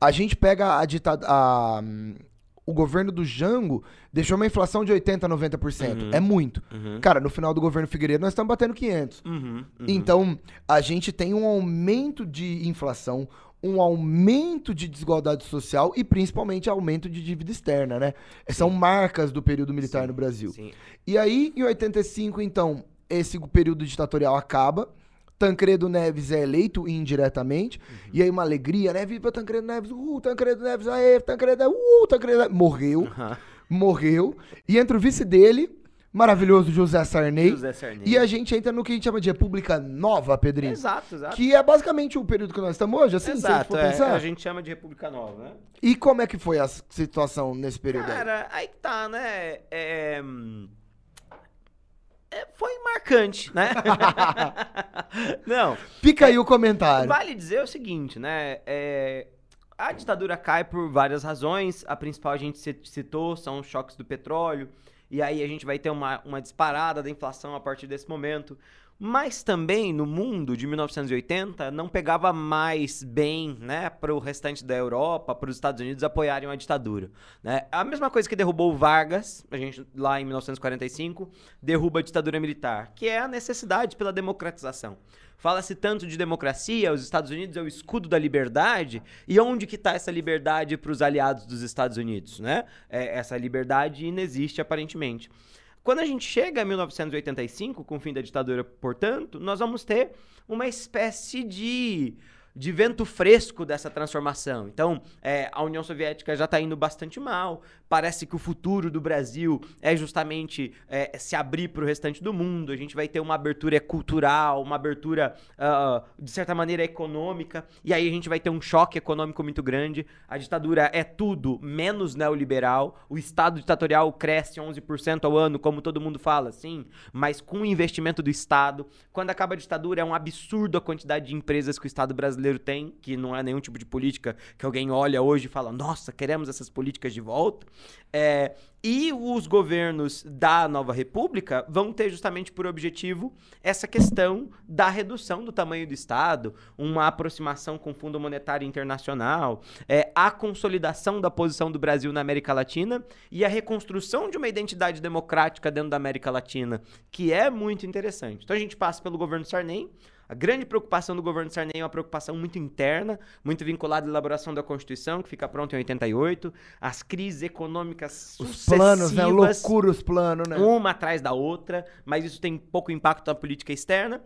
A gente pega a ditadura. O governo do Jango deixou uma inflação de 80%, 90%. Uhum. É muito. Uhum. Cara, no final do governo Figueiredo nós estamos batendo 500. Uhum, uhum. Então, a gente tem um aumento de inflação, um aumento de desigualdade social e principalmente aumento de dívida externa, né? São marcas do período militar no Brasil. Sim. E aí, em 85, então, esse período ditatorial acaba. Tancredo Neves é eleito indiretamente. Uhum. E aí, uma alegria, né? Viva Tancredo Neves! Uh, Tancredo Neves! Aê, Tancredo! Uh, Tancredo Neves! Morreu. Aham. *laughs* Morreu. E entra o vice dele, maravilhoso José Sarney. José Sarney. E a gente entra no que a gente chama de República Nova, Pedrinho. Exato, exato. Que é basicamente o período que nós estamos hoje, assim, se a gente Exato, é, a gente chama de República Nova, né? E como é que foi a situação nesse período aí? Cara, aí que tá, né? É, foi marcante, né? *laughs* *laughs* Não, Fica aí o comentário. vale dizer o seguinte, né? É, a ditadura cai por várias razões. A principal a gente ci- citou são os choques do petróleo. E aí a gente vai ter uma, uma disparada da inflação a partir desse momento. Mas também no mundo de 1980 não pegava mais bem, né, para o restante da Europa, para os Estados Unidos apoiarem a ditadura, né? A mesma coisa que derrubou Vargas, a gente lá em 1945, derruba a ditadura militar, que é a necessidade pela democratização. Fala-se tanto de democracia, os Estados Unidos é o escudo da liberdade, e onde que está essa liberdade para os aliados dos Estados Unidos, né? É, essa liberdade inexiste aparentemente. Quando a gente chega a 1985, com o fim da ditadura, portanto, nós vamos ter uma espécie de de vento fresco dessa transformação. Então, é, a União Soviética já está indo bastante mal. Parece que o futuro do Brasil é justamente é, se abrir para o restante do mundo. A gente vai ter uma abertura cultural, uma abertura, uh, de certa maneira, econômica. E aí a gente vai ter um choque econômico muito grande. A ditadura é tudo menos neoliberal. O Estado ditatorial cresce 11% ao ano, como todo mundo fala, sim, mas com o investimento do Estado. Quando acaba a ditadura, é um absurdo a quantidade de empresas que o Estado brasileiro tem, que não é nenhum tipo de política que alguém olha hoje e fala, nossa, queremos essas políticas de volta. É, e os governos da nova república vão ter justamente por objetivo essa questão da redução do tamanho do Estado, uma aproximação com o Fundo Monetário Internacional, é, a consolidação da posição do Brasil na América Latina e a reconstrução de uma identidade democrática dentro da América Latina, que é muito interessante. Então a gente passa pelo governo Sarney, a grande preocupação do governo Sarney é uma preocupação muito interna, muito vinculada à elaboração da Constituição, que fica pronta em 88, as crises econômicas Os planos, né? Loucura os planos, né? Uma atrás da outra, mas isso tem pouco impacto na política externa.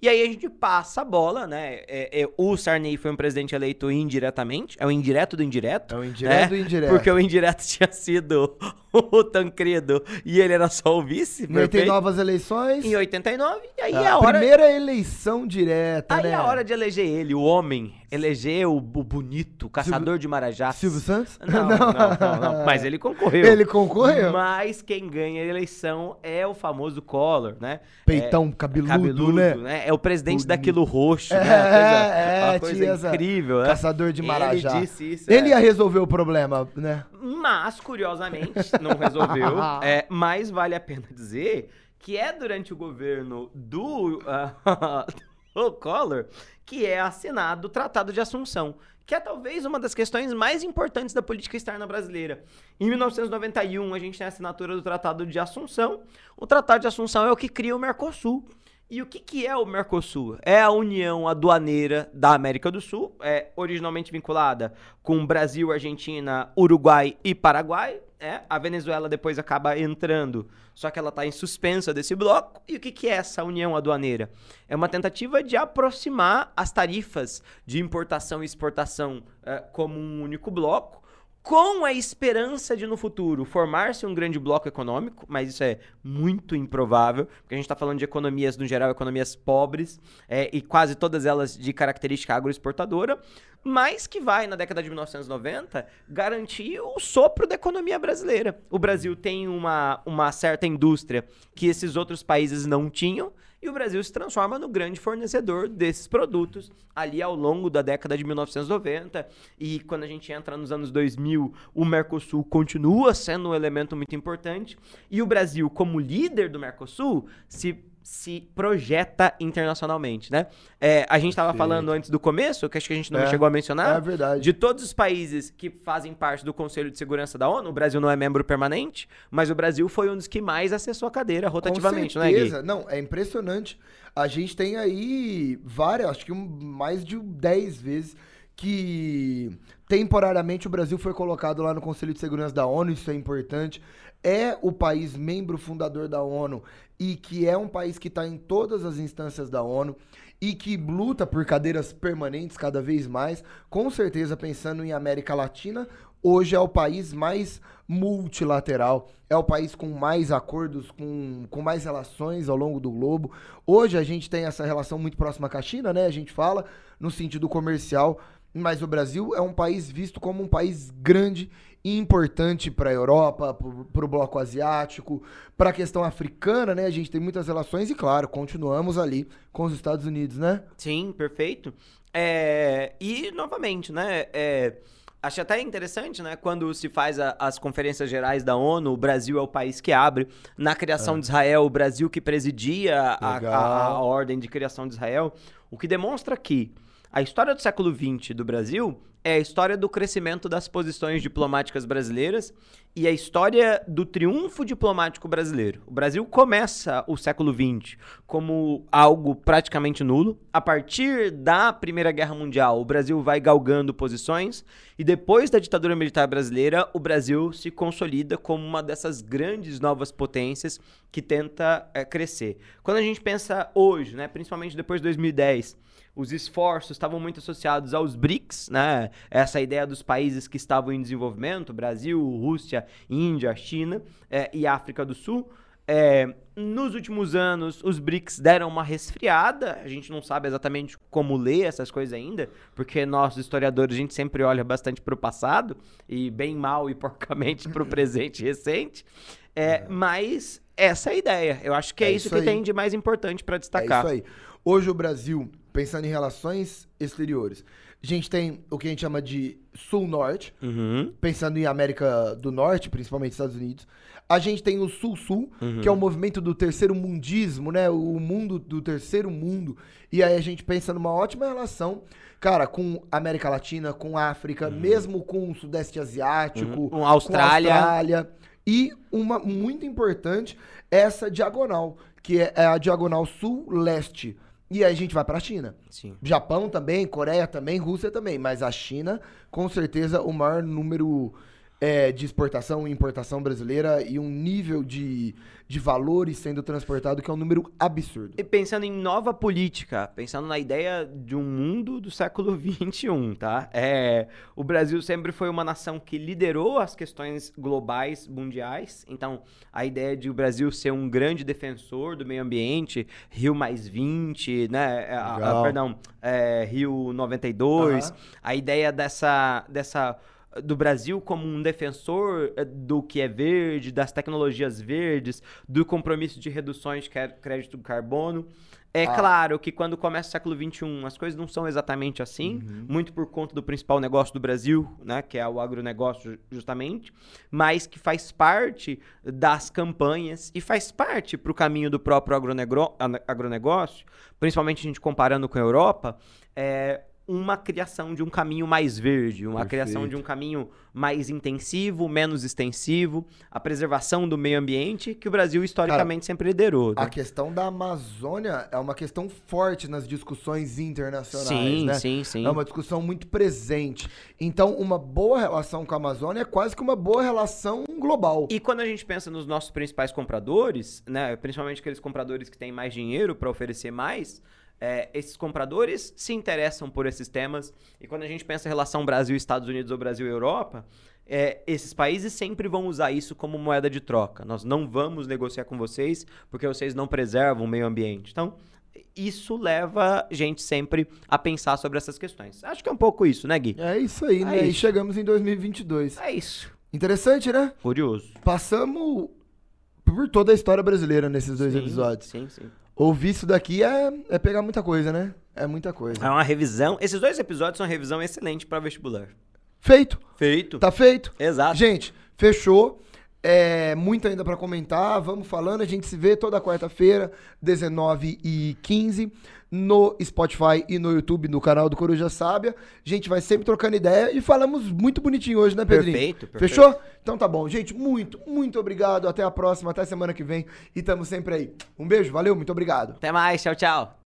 E aí a gente passa a bola, né? É, é, o Sarney foi um presidente eleito indiretamente, é o indireto do indireto. É o indireto né? do indireto. Porque o indireto *laughs* tinha sido o Tancredo e ele era só o vice. Em 89 novas eleições. Em 89, e aí a, é a hora... primeira eleição direta, aí né? é a hora de eleger ele, o homem. Eleger o, o bonito, caçador Silvio... de Marajá. Silvio Santos? Não, *laughs* não, não, não, não, Mas ele concorreu. Ele concorreu. Mas quem ganha a eleição é o famoso Collor, né? Peitão é, cabeludo, cabeludo né? né? É o presidente Bonito. daquilo roxo, é, né? Coisa, é, uma coisa incrível, né? Caçador de Marajá. Ele disse isso. Ele é. ia resolver o problema, né? Mas, curiosamente, não resolveu. *laughs* é, mas vale a pena dizer que é durante o governo do, uh, *laughs* do Collor que é assinado o Tratado de Assunção, que é talvez uma das questões mais importantes da política externa brasileira. Em 1991, a gente tem a assinatura do Tratado de Assunção. O Tratado de Assunção é o que cria o Mercosul. E o que, que é o Mercosul? É a união aduaneira da América do Sul, é originalmente vinculada com Brasil, Argentina, Uruguai e Paraguai. É, a Venezuela depois acaba entrando, só que ela está em suspensa desse bloco. E o que, que é essa união aduaneira? É uma tentativa de aproximar as tarifas de importação e exportação é, como um único bloco com a esperança de no futuro formar-se um grande bloco econômico, mas isso é muito improvável, porque a gente está falando de economias, no geral, economias pobres, é, e quase todas elas de característica agroexportadora, mas que vai, na década de 1990, garantir o sopro da economia brasileira. O Brasil tem uma, uma certa indústria que esses outros países não tinham, e o Brasil se transforma no grande fornecedor desses produtos ali ao longo da década de 1990. E quando a gente entra nos anos 2000, o Mercosul continua sendo um elemento muito importante. E o Brasil, como líder do Mercosul, se se projeta internacionalmente, né? É, a gente estava falando antes do começo, que acho que a gente não É, chegou a mencionar. é verdade. De todos os países que fazem parte do Conselho de Segurança da ONU, o Brasil não é membro permanente, mas o Brasil foi um dos que mais acessou a cadeira rotativamente, Com não é, Gui? certeza. Não, é impressionante. A gente tem aí várias, acho que mais de 10 vezes que temporariamente o Brasil foi colocado lá no Conselho de Segurança da ONU, isso é importante. É o país membro fundador da ONU e que é um país que está em todas as instâncias da ONU e que luta por cadeiras permanentes cada vez mais. Com certeza, pensando em América Latina, hoje é o país mais multilateral, é o país com mais acordos, com, com mais relações ao longo do globo. Hoje a gente tem essa relação muito próxima com a China, né? A gente fala no sentido comercial, mas o Brasil é um país visto como um país grande importante para a Europa, para o bloco asiático, para a questão africana, né? A gente tem muitas relações e, claro, continuamos ali com os Estados Unidos, né? Sim, perfeito. É, e, novamente, né? é, Acho até interessante, né? Quando se faz a, as conferências gerais da ONU, o Brasil é o país que abre. Na criação é. de Israel, o Brasil que presidia a, a, a, ordem de criação de Israel. O que demonstra que a história do século XX do Brasil é a história do crescimento das posições diplomáticas brasileiras e a história do triunfo diplomático brasileiro. O Brasil começa o século XX como algo praticamente nulo. A partir da Primeira Guerra Mundial, o Brasil vai galgando posições e depois da ditadura militar brasileira, o Brasil se consolida como uma dessas grandes novas potências que tenta é, crescer. Quando a gente pensa hoje, né, principalmente depois de 2010, os esforços estavam muito associados aos BRICS, né? Essa ideia dos países que estavam em desenvolvimento, Brasil, Rússia, Índia, China é, e África do Sul. É, nos últimos anos, os BRICS deram uma resfriada. A gente não sabe exatamente como ler essas coisas ainda, porque nós, historiadores, a gente sempre olha bastante para o passado, e bem mal e porcamente para o *laughs* presente recente. É, mas essa é a ideia. Eu acho que é, é isso, isso que tem de mais importante para destacar. É isso aí. Hoje o Brasil pensando em relações exteriores, a gente tem o que a gente chama de Sul-Norte, uhum. pensando em América do Norte, principalmente Estados Unidos. A gente tem o Sul-Sul, uhum. que é o movimento do terceiro mundismo, né? O mundo do terceiro mundo. E aí a gente pensa numa ótima relação, cara, com América Latina, com África, uhum. mesmo com o Sudeste Asiático, uhum. com Austrália. Com Austrália. E uma muito importante, essa diagonal, que é a diagonal sul-leste e aí a gente vai para a China. Sim. Japão também, Coreia também, Rússia também. Mas a China, com certeza, o maior número é, de exportação e importação brasileira e um nível de, de valores sendo transportado que é um número absurdo. E pensando em nova política, pensando na ideia de um mundo do século *laughs* XXI, tá? É, o Brasil sempre foi uma nação que liderou as questões globais, mundiais. Então, a ideia de o Brasil ser um grande defensor do meio ambiente, Rio mais 20, né? A, a, perdão, é, Rio 92, uhum. a ideia dessa... dessa do Brasil como um defensor eh, do que é verde, das tecnologias verdes, do compromisso de reduções de crédito do carbono. É ah. claro que quando começa o século XXI, as coisas não são exatamente assim, uhum. muito por conta do principal negócio do Brasil, né, que é o agronegócio justamente, mas que faz parte das campanhas e faz parte para o caminho do próprio agronegócio, principalmente a gente comparando com a Europa, é, uma criação de um caminho mais verde, uma Perfeito. criação de um caminho mais intensivo, menos extensivo, a preservação do meio ambiente, que o Brasil historicamente Cara, sempre liderou. Né? A questão da Amazônia é uma questão forte nas discussões internacionais, sim, né? Sim, sim, É uma discussão muito presente. Então, uma boa relação com a Amazônia é quase que uma boa relação global. E quando a gente pensa nos nossos principais compradores, né, principalmente aqueles compradores que têm mais dinheiro para oferecer mais, é, esses compradores se interessam por esses temas. E quando a gente pensa em relação Brasil-Estados Unidos ou Brasil-Europa, é, esses países sempre vão usar isso como moeda de troca. Nós não vamos negociar com vocês porque vocês não preservam o meio ambiente. Então, isso leva a gente sempre a pensar sobre essas questões. Acho que é um pouco isso, né, Gui? É isso aí, é né? Isso. E chegamos em 2022. É isso. Interessante, né? Curioso. Passamos por toda a história brasileira nesses dois sim, episódios. Sim, sim. Ouvir isso daqui é, é pegar muita coisa, né? É muita coisa. É uma revisão. Esses dois episódios são uma revisão excelente para vestibular. Feito. Feito. Tá feito? Exato. Gente, fechou. É, muito ainda para comentar. Vamos falando. A gente se vê toda quarta-feira, 19 e 15 no Spotify e no YouTube, no canal do Coruja Sábia. A gente vai sempre trocando ideia e falamos muito bonitinho hoje, né, Pedrinho? Perfeito, perfeito. Fechou? Então tá bom. Gente, muito, muito obrigado. Até a próxima, até semana que vem. E tamo sempre aí. Um beijo, valeu, muito obrigado. Até mais, tchau, tchau.